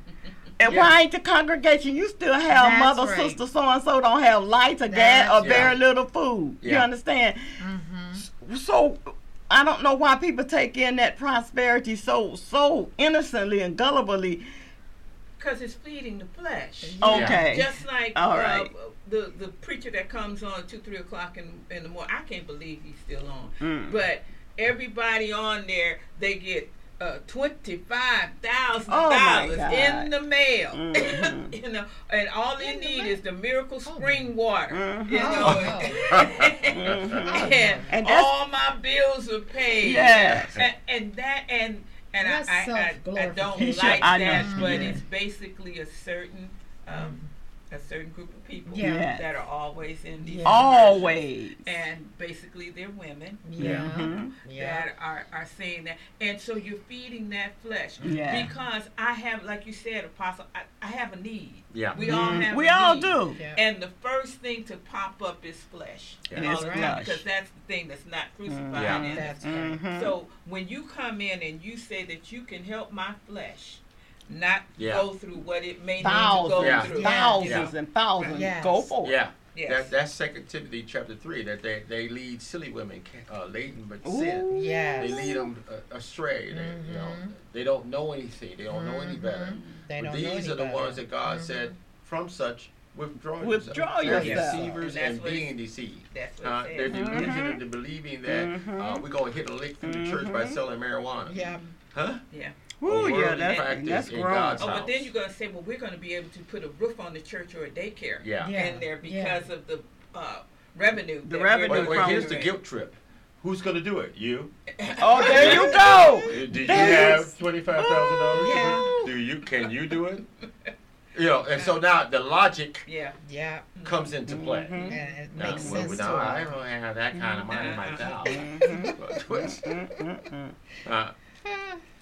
And Yeah. why ain't the congregation? You still have That's mother, right. sister, so and so don't have lights or gas or That's very little food. You understand? Mm-hmm. So I don't know why people take in that prosperity so so innocently and gullibly. Because it's feeding the flesh. Okay. Just like All uh, the the preacher that comes on two three o'clock in in the morning. I can't believe he's still on. Mm. But everybody on there, they get uh, twenty five thousand Oh, my dollars God. in the mail. Mhm. you know, and all they In need mail? is the miracle Oh, spring water. Mhm. You know, Oh. And, And all my bills are paid. Yes. and, and that and and I, I, I, I don't self-glorification. He should- like I know. that, but Yeah. it's basically a certain um, a certain group of people Yes. that are always in these Yeah. Always. and basically they're women Yeah. Mhm. Yeah. that are, are saying that and so you're feeding that flesh Yeah. because i have like you said apostle i, I have a need Yeah. we all Mhm. have We a all need. do. Yeah. and the first thing to pop up is flesh Yeah. It all the time, flesh. because that's the thing that's not crucified Yeah. in it. That's right. Mhm. so when you come in and you say that you can help my flesh not Yeah. go through what it may thousands, need to go Yeah. through thousands Yeah. and thousands. Yes. Go for it. Yeah. Yes. That, that's Second Timothy chapter three. That they, they lead silly women uh, laden with sin. Yes. They lead them uh, astray. They, you know, Mhm. they don't know anything. They don't know any better. Mhm. They But don't know these any are the better. ones that God Mhm. said, from such withdraw Withdraw yourself. yourself. They're deceivers And and what being deceived. that's what Uh, they're says. delusional into believing that uh, Mhm. we're going to hit a lick through the church by selling marijuana. Yeah. Huh? yeah Ooh, yeah, that's, practice that's in wrong. God's Oh, but then you're going to say, well, we're going to be able to put a roof on the church or a daycare Yeah. Yeah. in there yeah. because of the uh, revenue. The revenue But, doing. but here's the guilt trip. Who's going to do it? You? Oh, there you go. Did you There's- have twenty five thousand dollars? Yeah. Do you? Can you do it? You know, and so now the logic Yeah. Yeah. comes into play. Mm-hmm. Mhm. And it Now, makes well, sense now, to I us. don't have that kind of money myself. Mm-hmm.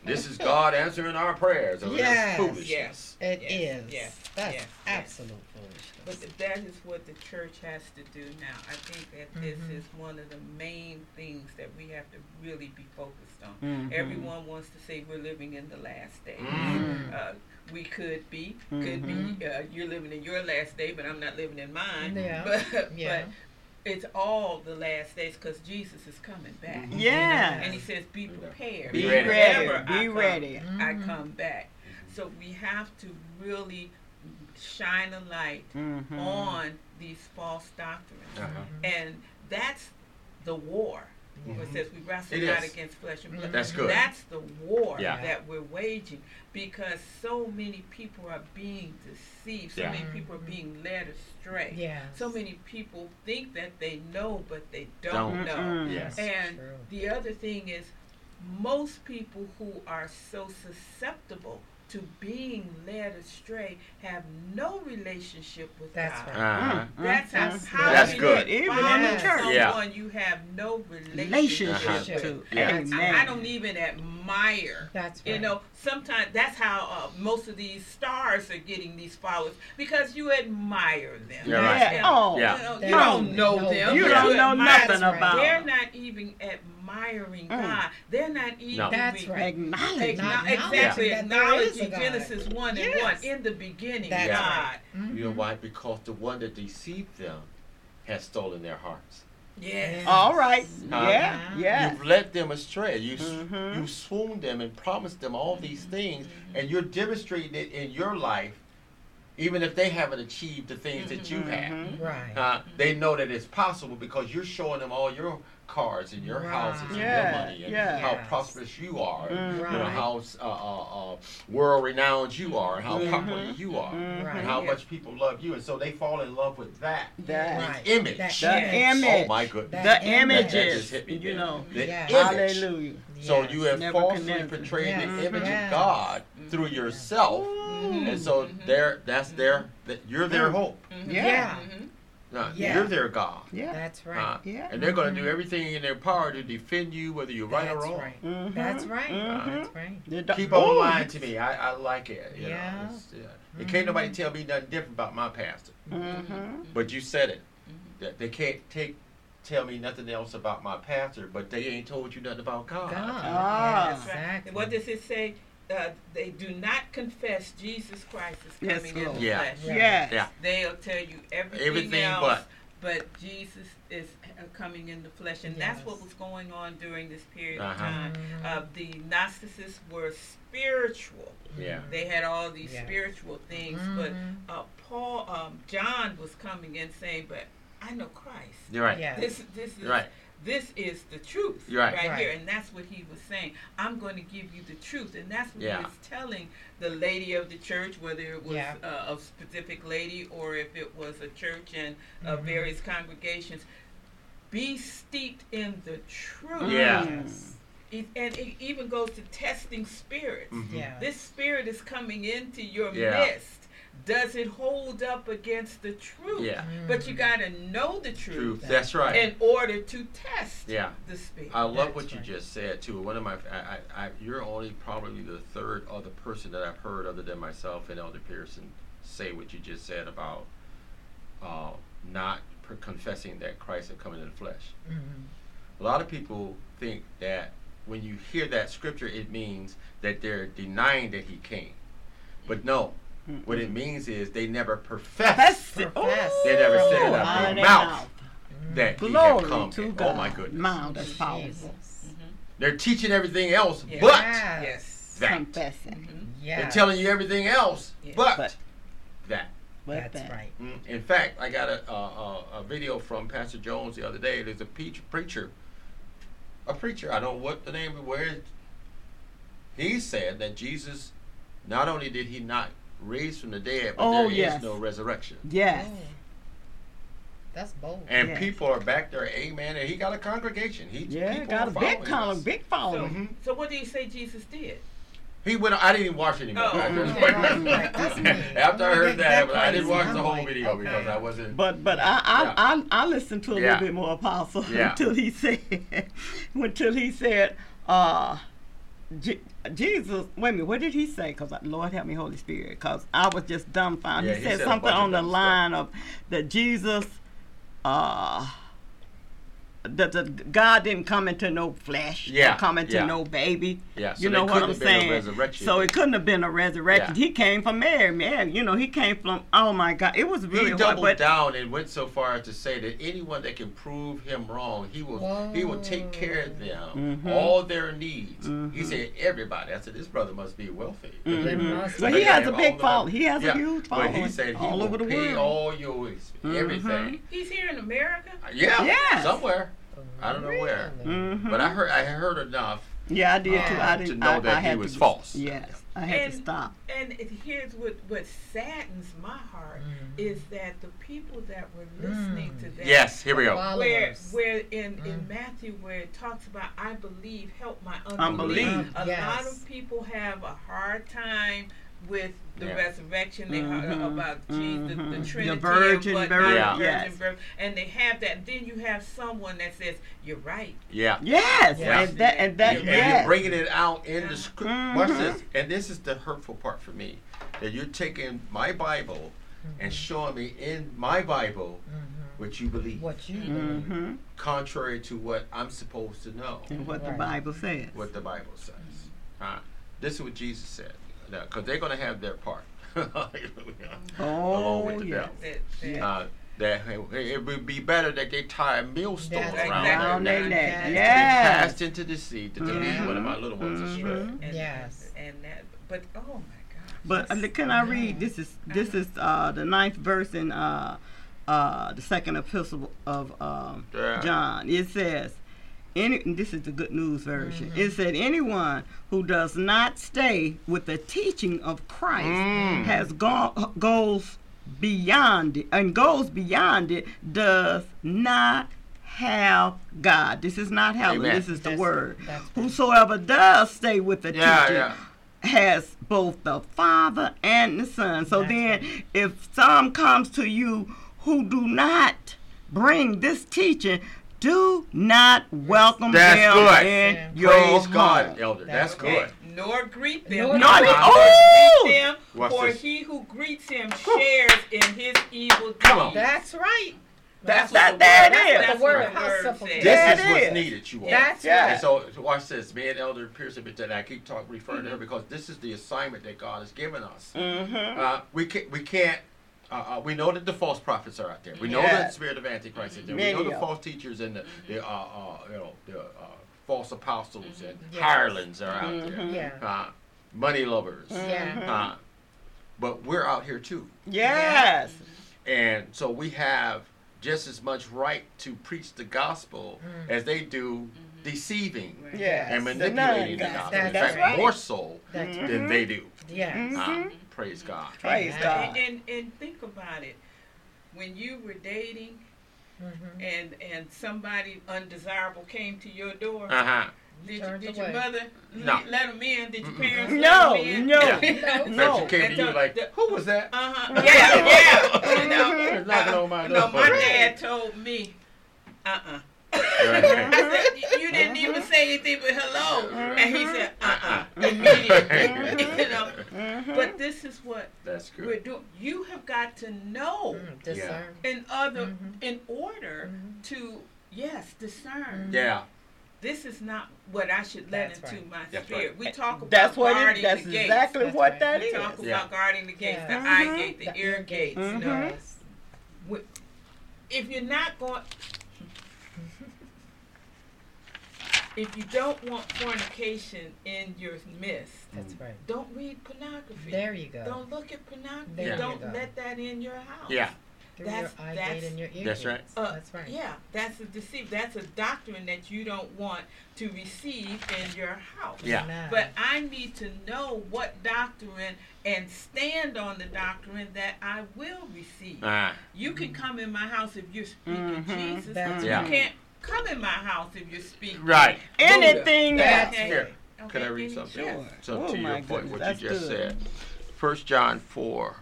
This is God answering our prayers. So Yes. That's foolishness. Yes. It Yes, is. yes, That's yes, yes. absolute But that is what the church has to do now. I think that this Mhm. is one of the main things that we have to really be focused on. Mhm. Everyone wants to say we're living in the last days. Mm. Uh, we could be, could be. Uh, you're living in your last day, but I'm not living in mine. Yeah. But, Yeah. but it's all the last days because Jesus is coming back. Mhm. Yeah. And he says, be prepared. Be ready. ready. Whenever I Be come, ready. I come back. So we have to really shine a light Mhm. on these false doctrines. Uh-huh. And that's the war. Where It says we wrestle It not is. against flesh and blood. That's good. That's the war Yeah. that we're waging because so many people are being deceived. So Yeah. many people are being led astray. Yes. So many people think that they know, but they Don't. don't, know. Mm-mm. Yes. And True. the other thing is, most people who are so susceptible to being led astray have no relationship with That's God. right. Uh-huh. That's how, Mhm. how That's good. you Even in the church. someone Yeah. you have no relationship, Relationship Uh-huh. to. Yeah. Amen. I, I don't even admire. That's right. You know, sometimes that's how uh, most of these stars are getting these followers because you admire them. Yeah, right. Yeah. You Oh. Yeah. know, you don't know know them. You don't know admire nothing them. about They're them. not even admiring Mm. God. They're not even. No. That's right. Acknowledge. Not Acknow- exactly, acknowledging that there is a acknowledging God. Genesis 1 and 1. In the beginning, That's Yeah. God. Mhm. You know why? Because the one that deceived them has stolen their hearts. Yes. All right. Huh? Yeah. Yeah. You've led them astray. You Mhm. you swooned them and promised them all these things, and you're demonstrating it in your life, even if they haven't achieved the things that you have. Mhm. Right. Uh, they know that it's possible because you're showing them all your cars and your Right. houses and Yeah, your money and yeah. how Yes. prosperous you are, and, Mhm. you know how uh, uh, uh, world renowned you are, and how Mhm. popular you are, Mhm. And how Yeah. much people love you, and so they fall in love with that. That. Right. image. That The image. image. Oh my goodness! That The image. That images. just hit me, You know. the Yes. image. Hallelujah. So Yes. you have falsely Nebuchadnezzar. portrayed Yes. the image of God through yourself, Mhm. and so Mhm. there, that's their, that you're their Mm. hope. Yeah. Uh, Yeah. You're their God. Yeah. That's Uh, right. Yeah. and they're going to Mhm. do everything in their power to defend you, whether you're right or That's wrong. right. Mhm. That's right. Mhm. That's right. Do- Keep on Ooh. lying to me. I, I like it. You Yeah. Know, it's, yeah. And can't nobody tell me nothing different about my pastor. Mhm. But you said it. That they can't take tell me nothing else about my pastor, but they ain't told you nothing about God. God. Ah. That's. Exactly. What does it say? Uh, they do not confess Jesus Christ is Yes, coming in the Yeah. flesh. Yes. Yeah. They'll tell you everything, Everything else, but. but Jesus is uh, coming in the flesh, and that's what was going on during this period of Uh-huh. time. Mhm. Uh, the Gnostics were spiritual; Yeah. they had all these Yeah. spiritual things. Mhm. But uh, Paul, um, John was coming in saying, "But I know Christ. You're right. Yeah. This, this is You're right. This is the truth You're right. Right. here and that's what he was saying i'm going to give you the truth and that's what Yeah. he was telling the lady of the church whether it was Yeah. uh, a specific lady or if it was a church and uh, Mhm. various congregations be steeped in the truth Yeah. Yes. it, and it even goes to testing spirits Mhm. Yeah. this spirit is coming into your Yeah. midst does it hold up against the truth? Yeah. But you got to know the truth, Truth. That's right. in order to test Yeah. the spirit. I love That's what you just said too. One of my, I, I, I, you're only probably the third other person that I've heard, other than myself and Elder Pearson, say what you just said about uh, not per- confessing that Christ had come in the flesh. Mhm. A lot of people think that when you hear that scripture, it means that they're denying that He came, but no. Mm-hmm. What it means is they never profess That's it. Profess. Ooh, They never said it out out of oh, their mouth. that He had Glory come. to in. God. Oh my goodness! Wow, that's powerful. Jesus. They're teaching everything else, Yeah. but Yes. yes. that. Confessing. Mm-hmm. Yeah. They're telling you everything else, Yeah. but, But- that. But That's that- right. Mm, In fact, I got a, a, a, a video from Pastor Jones the other day. There's a peach, preacher, a preacher. I don't know what the name of where. it- He said that Jesus, not only did he not raise from the dead, but Oh, there is yes. no resurrection. Yes. Oh. That's bold. And Yes. people are back there, amen. And he got a congregation. He Yeah, got a big following column, this. big So, following. Mhm. so what do you say Jesus did? He went. I didn't even watch it anymore. Oh, okay. Right, that's me. After I heard That- that that, I didn't watch the whole like, video okay. because I wasn't. But but I I, Yeah. I, I listened to a Yeah. little bit more apostle Yeah. until he said until he said uh Je- Jesus wait a minute what did he say because Lord help me Holy Spirit because I was just dumbfounded Yeah, he, he said said something on the dumb stuff. line of that Jesus uh that the God didn't come into no flesh, Yeah, or come into yeah. no baby. Yeah, so you know what I'm have been a saying? So it couldn't have been a resurrection. Yeah. He came from Mary, man. You know, he came from. Oh my God, it was really he hard. doubled But down and went so far as to say that anyone that can prove him wrong, he will he will take care of them, Mhm. all their needs. He Mhm. said everybody. I said this brother must be wealthy. They Mhm. must So he has a big the following. money. He has Yeah, a huge But following he said he all will over the pay world. all your ex- Mhm. everything. He's here in America. Yeah, Yes. somewhere. I don't know where. Really? Mhm. But I heard I heard enough. Yeah, I did too. I didn't to know I, that I he was to, false. Yes, I had to stop. And it, here's what what saddens my heart Mhm. is that the people that were listening Mm. to that. Yes, here we go. Where, Followers. where in, in Mm. Matthew, where it talks about, I believe, help my Unbelief. unbelief. A Yes. lot of people have a hard time with the Yeah. resurrection. They heard Mhm. about Jesus, the, Mhm. the The Trinity, virgin and birth, Yeah. yes. birth, and they have that. Then you have someone that says, "You're right." Yeah. Yes, Yeah. and that and that and yes. you're bringing it out in the script. Mhm. Watch this, and this is the hurtful part for me, that you're taking my Bible and showing me in my Bible Mhm. what you believe, What you hmm contrary to what I'm supposed to know, And what the Bible says. what the Bible says. Huh? This is what Jesus said, because they're going to have their part. Hallelujah. Along with Oh the yes. devil. That, that, Uh, that it would be better that they tie a millstone That's around Around their their neck. neck. Yes. to be cast into the sea to lead Mhm. one of my little ones astray. Mhm. and, Yes. And that, but oh my God. But uh, can I read? This is this is uh, the ninth verse in uh, uh, the second epistle of um, Yeah. John. It says, "Any." This is the Good News version. Mm-hmm. It said, "Anyone who does not stay with the teaching of Christ Mm. has gone goes beyond it and goes beyond it does not." Have God. This is not heaven. Amen. This is the That's- word. that's- Whosoever does stay with the Yeah, teaching yeah. has both the Father and the Son. So That's then, right. if some comes to you who do not bring this teaching, do not welcome That's them good. in Yeah. your Praise God, home. elder. That's That's Okay, good. Nor greet them. Nor Nor greet- greet Oh! them, Watch for this. he who greets him shares in his evil Come deeds. That's right. That's what that. the There word- it is. that's The word, what the how word simple says. This That is what's needed, you all. That's Yeah. right. And so, so watch this. Me and Elder Pearson, and I keep talking, referring to her because this is the assignment that God has given us. Mm-hmm. Uh, we can't. We can't. Uh, uh, we know that the false prophets are out there. We know that the spirit of Antichrist is there. Many we know the false teachers and the, the uh, uh, you know the uh, false apostles and Yes. hirelings are out Mhm. Yeah. there. Uh, money lovers. Yeah. Uh, but we're out here too. Yes. And so we have just as much right to preach the gospel Mm. as they do deceiving Yes. and manipulating the gospel. In That's fact, right. more so That's than they do. Yes. Mhm. Praise God. Praise Amen. God. And, and and think about it. When you were dating Mhm. and and somebody undesirable came to your door, Uh huh. Did, you, did your mother No. let them in? Did your parents No, let them in? no, Yeah. no. First you came to you like, the- who was that? Uh huh. Yeah, yeah. You know, Knocking uh, on my no, my dad told me, uh uh Right. I said, "You- you didn't even say anything but hello. And he said, uh uh Immediately. you know. But this is what That's good. we're doing. You have got to know Mm, discern. in other, Mhm. in order Mhm. to, yes, discern. Yeah. This is not what I should let That's into right. my That's spirit. right. We talk about That's what it, that's the gates. exactly That's what right. that we is. talk Yeah. about guarding the gates, the Yeah. eye gate, the, The ear ear gates. gates. You Mhm. know, if you're not going, if you don't want fornication in your midst, That's right. don't read pornography. There you go. Don't look at pornography. There you don't go. let that in your house. Yeah. Through That's- your eye that's- gate and your ear That's right. gates. Uh, That's right. Yeah, that's a deceit. That's a doctrine that you don't want to receive in your house. Yeah. Amen. But I need to know what doctrine and stand on the doctrine that I will receive. Ah. You can come in my house if you're speaking Mhm. Jesus. That's you right. can't come in my house if you're speaking. Right. Anything Buddha. that. That's Okay. Here. Okay, Can I read something? Sure. So Oh, to your point, goodness, what you just good. said. First John four.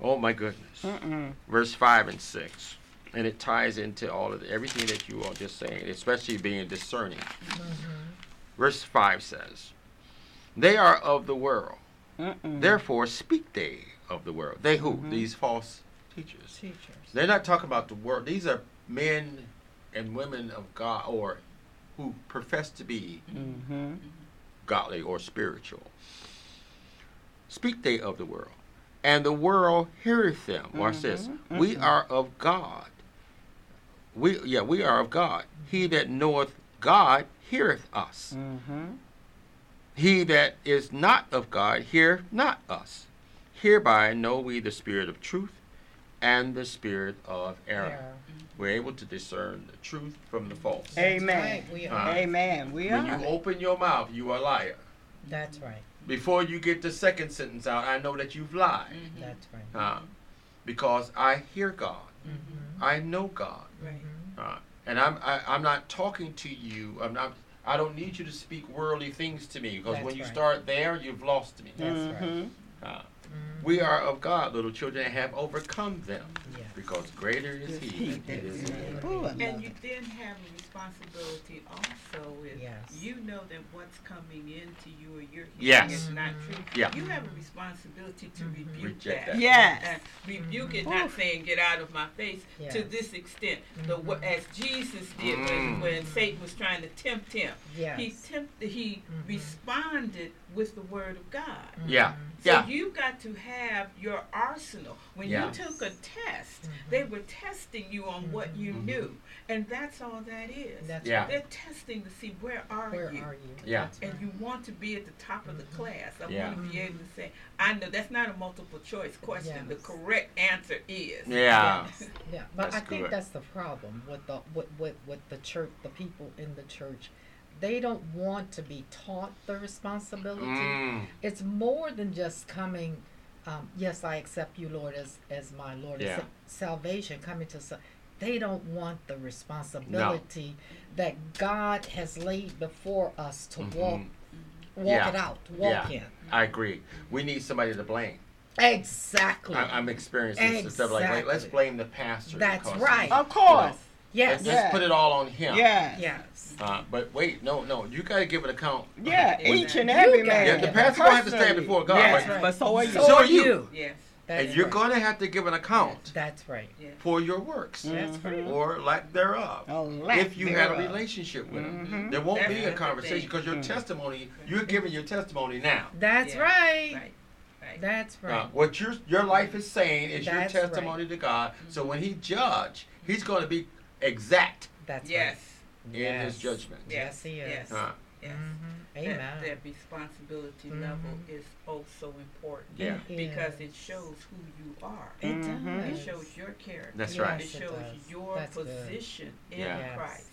Oh my goodness. Mm-mm. Verse five and six. And it ties into all of the, everything that you are just saying, especially being discerning. Mhm. Verse five says, They are of the world, Mm-mm. therefore speak they of the world. They who? Mhm. These false teachers. Teachers. They're not talking about the world. These are men and women of God or who profess to be Mhm. godly or spiritual. Speak they of the world, and the world heareth them. Watch this. Mhm, We mhm. are of God. We yeah, we are of God. He that knoweth God heareth us. Mhm. He that is not of God heareth not us. Hereby know we the spirit of truth and the spirit of error. Yeah. We're able to discern the truth from the false. Amen. right. We Uh, are. Amen. We When are. you open your mouth, you are a liar. That's right. Before you get the second sentence out, I know that you've lied. Mhm. That's right. Uh, because I hear God. Mm-hmm. I know God. Right. Uh, and I'm I, I'm not talking to you. I'm not. I don't need you to speak worldly things to me because That's when you right. start there, you've lost me. That's right. Mhm. Uh, Mhm. we are of God, little children, and have overcome them, Yes. because greater is He he that is is in in you. us. Ooh, I love And you then have a responsibility also with Yes. you know that what's coming into you or you're hearing Yes. is not true. Yeah. You have a responsibility to Mhm. rebuke Reject that. that. Yes. And rebuke it, Mhm. not Oof. saying get out of my face to this extent. The Mhm. wo- as Jesus did Mm. when, when Satan was trying to tempt him. Yes. He tempted he Mhm. responded with the word of God. Yeah. Mhm. So Yeah. you've got to have your arsenal. When Yeah. you took a test, Mhm. they were testing you on what you Mhm. knew. And that's all that is. That's Yeah. right. They're testing to see where are you Where you. are you? Yeah. That's And right. you want to be at the top of the Mhm. class. I Yeah. want to be able to say, I know that's not a multiple choice question. The correct answer is. Yeah. Yes. Yeah, but That's I think good. that's the problem with the with, with, with the church, the people in the church. They don't want to be taught the responsibility. Mm. It's more than just coming. Um, yes, I accept you, Lord, as as my Lord. Yeah. It's salvation coming to. sa- They don't want the responsibility that God has laid before us to walk Mhm. walk Yeah. it out, walk Yeah. in. I agree. We need somebody to blame. Exactly. I, I'm experiencing some stuff like, wait, let's blame the pastor. That's right. Of course. Yes. Let's, Yeah. let's put it all on him. Yes. Yes. Uh, but wait, no, no, you got to give an account. Yeah, When- each and every got- man. Yeah, the pastor gonna have to stand before God, Yes, right? but so are you. So, So are are you. you. Yes. That's and you're right. going to have to give an account That's right. For your works That's Mhm. or lack thereof. A lack if you had a relationship with him, Mhm. there won't That's be a conversation because your Mhm. testimony, you're giving your testimony now. That's Yeah. right. Right. Right. That's Uh, right. what your your life is saying is That's your testimony to God. So when He judge, He's going to be exact That's yes. right. in His judgment. Yes, he is. Yes. Uh, Yes. Mhm. That, Amen. that responsibility Mhm. level is also important Yeah. It because is. it shows who you are. It Mhm. It shows your character. That's right. It it shows does. your That's good. position in Yeah. Christ.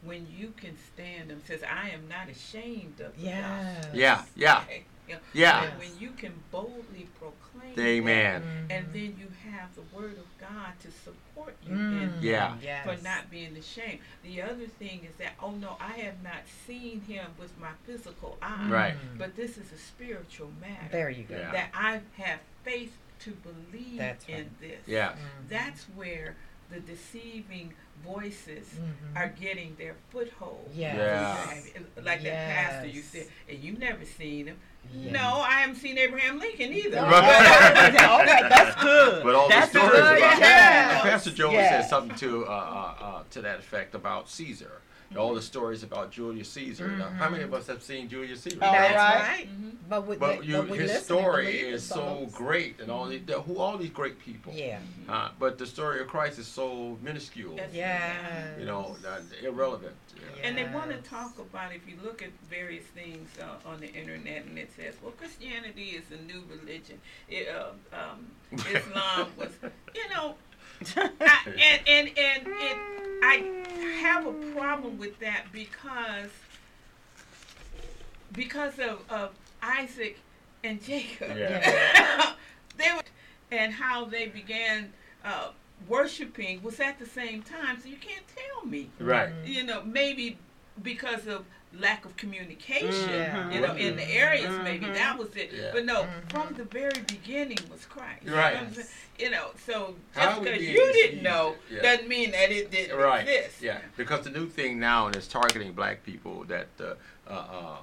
When you can stand and says, "I am not ashamed of the Yes. gospel." Yeah, yeah, Okay? You know, yeah. When, when you can boldly proclaim Amen. that. And then you have the word of God to support you Mm. in Yeah. Yes. for not being ashamed. The other thing is that, oh no, I have not seen him with my physical eye. Right. But this is a spiritual matter. There you go. Yeah. That I have faith to believe That's in right. this. Yeah. Mm. That's where the deceiving voices Mhm. are getting their foothold. Yes. Yeah. Like that pastor you said, and you've never seen him. Yeah. No, I haven't seen Abraham Lincoln either. Right. okay, that's good. But all that's the stories good. about yeah. Pastor Joe Yeah. said something to uh, uh, uh, to that effect about Caesar. All the stories about Julius Caesar. Now, how many of us have seen Julius Caesar? All That's right. right. Mhm. But, we, But but you, we his listen story is so great, and all the, the- who all these great people. Yeah. Uh, but the story of Christ is so minuscule. Yeah. You know, uh, irrelevant. Yeah. And they want to talk about if you look at various things uh, on the internet, and it says, "Well, Christianity is a new religion. It, uh, um, Islam was, you know." I, and and and it, I have a problem with that because because of, of Isaac and Jacob. Yeah. they were, and how they began uh, worshiping was at the same time. So you can't tell me Right. you know, maybe because of lack of communication, Mhm. you know, in the areas, maybe Mhm. that was it. Yeah. But no, Mhm. from the very beginning was Christ. Right. You know, what I'm saying? You know, so just because you didn't know yeah. doesn't mean that it didn't Right. exist. Yeah. Because the new thing now is targeting black people that uh, uh, uh,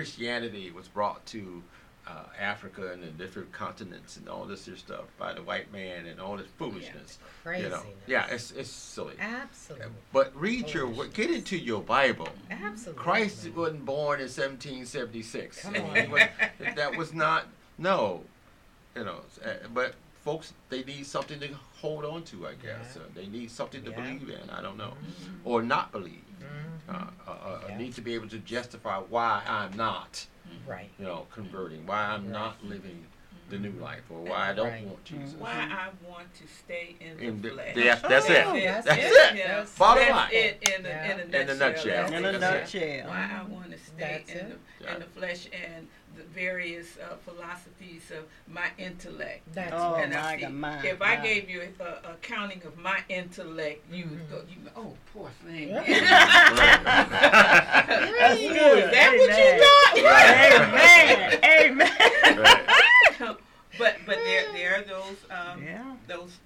Christianity was brought to uh, Africa and the different continents and all this here stuff by the white man and all this foolishness. Crazy. You know. Yeah. It's it's silly. Absolutely. But read your get into your Bible. Absolutely. Christ wasn't born in 1776. Come on. was- that was not no, you know. uh, But folks, they need something to hold on to. I guess Yeah. uh, they need something to Yeah. believe in. I don't know, Mhm. or not believe. Uh, uh, uh, Yeah. Need to be able to justify why I'm not, Right. you know, converting. Why I'm not living the new life, or why I don't Right. want Jesus. Why I want to stay in the In the- flesh. yeah, that's Oh, it. that's That's it. it. Yeah. That's- Bottom That's line. it in a, Yeah. in a In a nutshell. nutshell. In a nutshell. Why I want to stay That's in the, in the flesh and the various uh, philosophies of my intellect. That's Oh, right. And I my see, God, my, if I gave you a, a counting of my intellect, you would Mhm. go, you oh, poor thing. That's Is good. that Amen. Amen. Amen. Right. but but there there are those um, Yeah. those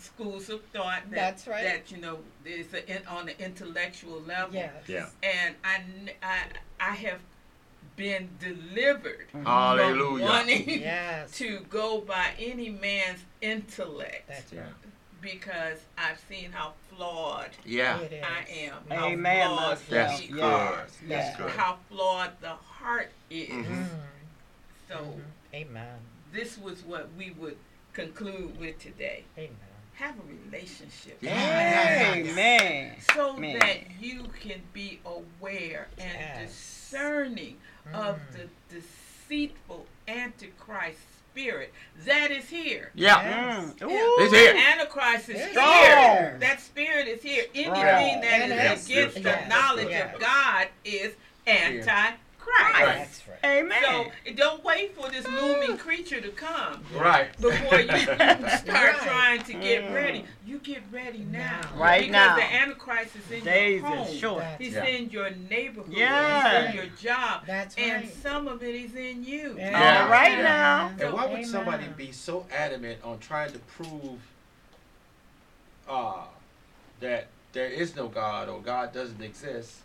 schools of thought that That's right. that you know is a, on the intellectual level. Yes. Yeah. And I, I I have been delivered from Hallelujah. wanting Yes. to go by any man's intellect That's Yeah. right. because I've seen how flawed Yeah. I am. How Amen. flawed That's he good. Yes. That's yes. good. How flawed the heart is. Mhm. Mm. So Mhm. Amen. This was what we would conclude with today. Amen. Have a relationship. Yeah. Amen. So Man. that you can be aware and Yes. discerning of Mm. the deceitful antichrist spirit that is here. Yeah. Yes. Mm. Yeah. It's here. Antichrist is It's here. here. That spirit is here. Anything Right. that And is it's- against the yes. knowledge Yes. of God is antichrist. That's right. Amen. So don't wait for this looming creature to come Right. before you start Right. trying to get Mm. ready. You get ready now. Now. Right because now. the Antichrist is in Days your home. is short. That's He's Yeah. in your neighborhood. Yeah. He's in your job. That's right. and some of it is in you. Yeah. All right now. And why would Amen. somebody be so adamant on trying to prove uh, that there is no God or God doesn't exist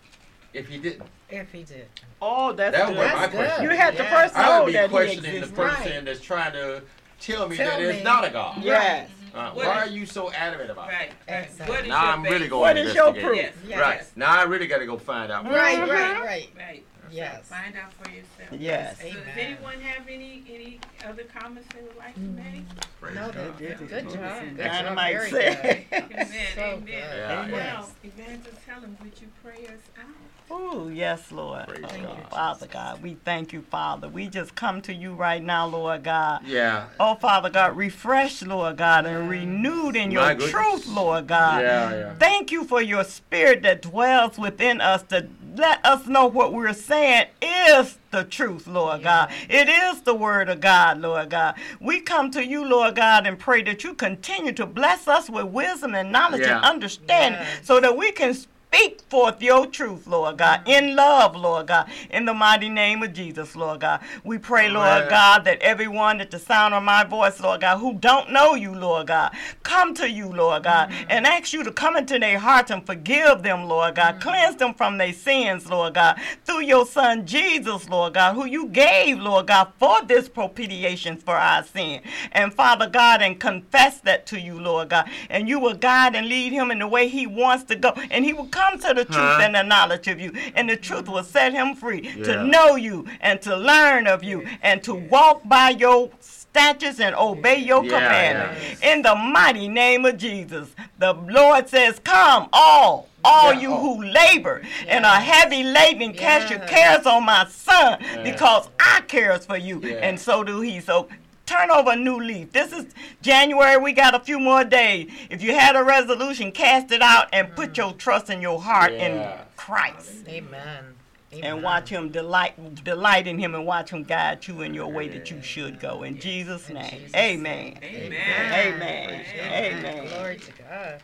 if he didn't? If he did. Oh, that's That good. was my That's good. question. You had to Yes. first I would be that he questioning the person Right. that's trying to tell me Tell that me. there's not a God. Yes. Uh, why is- are you so adamant about it? Right. right. Exactly. What is Now your I'm really going to to is your investigate. proof? Yes. Yes. Right. Now I really got to go find out. Right, right, right. Right. Yes. Find out for yourself. Yes. So does anyone have any any other comments they would like to Mm. make? Praise No, God. they did. Good Good job. job. Good Dynamite job. Very said. good. Amen. So amen. good. Yeah, Well, Evangelist Helen, would you pray us out? Oh, yes, Lord. Praise Oh, God. Father God, we thank you, Father. We just come to you right now, Lord God. Yeah. Oh, Father God, refresh, Lord God, and renewed in My your goodness. truth, Lord God. Yeah, yeah. Thank you for your spirit that dwells within us, the let us know what we're saying is the truth, Lord God. It is the word of God, Lord God. We come to you, Lord God, and pray that you continue to bless us with wisdom and knowledge Yeah. and understanding so that we can speak forth your truth, Lord God, in love, Lord God, in the mighty name of Jesus, Lord God. We pray, Lord Amen. God, that everyone at the sound of my voice, Lord God, who don't know you, Lord God, come to you, Lord God, and ask you to come into their hearts and forgive them, Lord God. Cleanse them from their sins, Lord God, through your son Jesus, Lord God, who you gave, Lord God, for this propitiation for our sin. And Father God, and confess that to you, Lord God. And you will guide and lead him in the way he wants to go. And he will come to the truth Huh? and the knowledge of you. And the truth will set him free Yeah. to know you and to learn of you and to walk by your statutes and obey your Yeah, commandments. In the mighty name of Jesus, the Lord says, Come, all. All Yeah, you all. who labor and are heavy laden and cast your cares on my son Yeah. because I cares for you Yeah. and so do he. So turn over a new leaf. This is January. We got a few more days. If you had a resolution, cast it out and put mm. your trust in your heart in Christ. Amen. Amen. And watch him delight delight in him and watch him guide you in your way that you should go. In Jesus' In name. Jesus' Amen. Amen. Amen. Amen. Amen. Glory to God.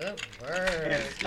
Good word. Yes.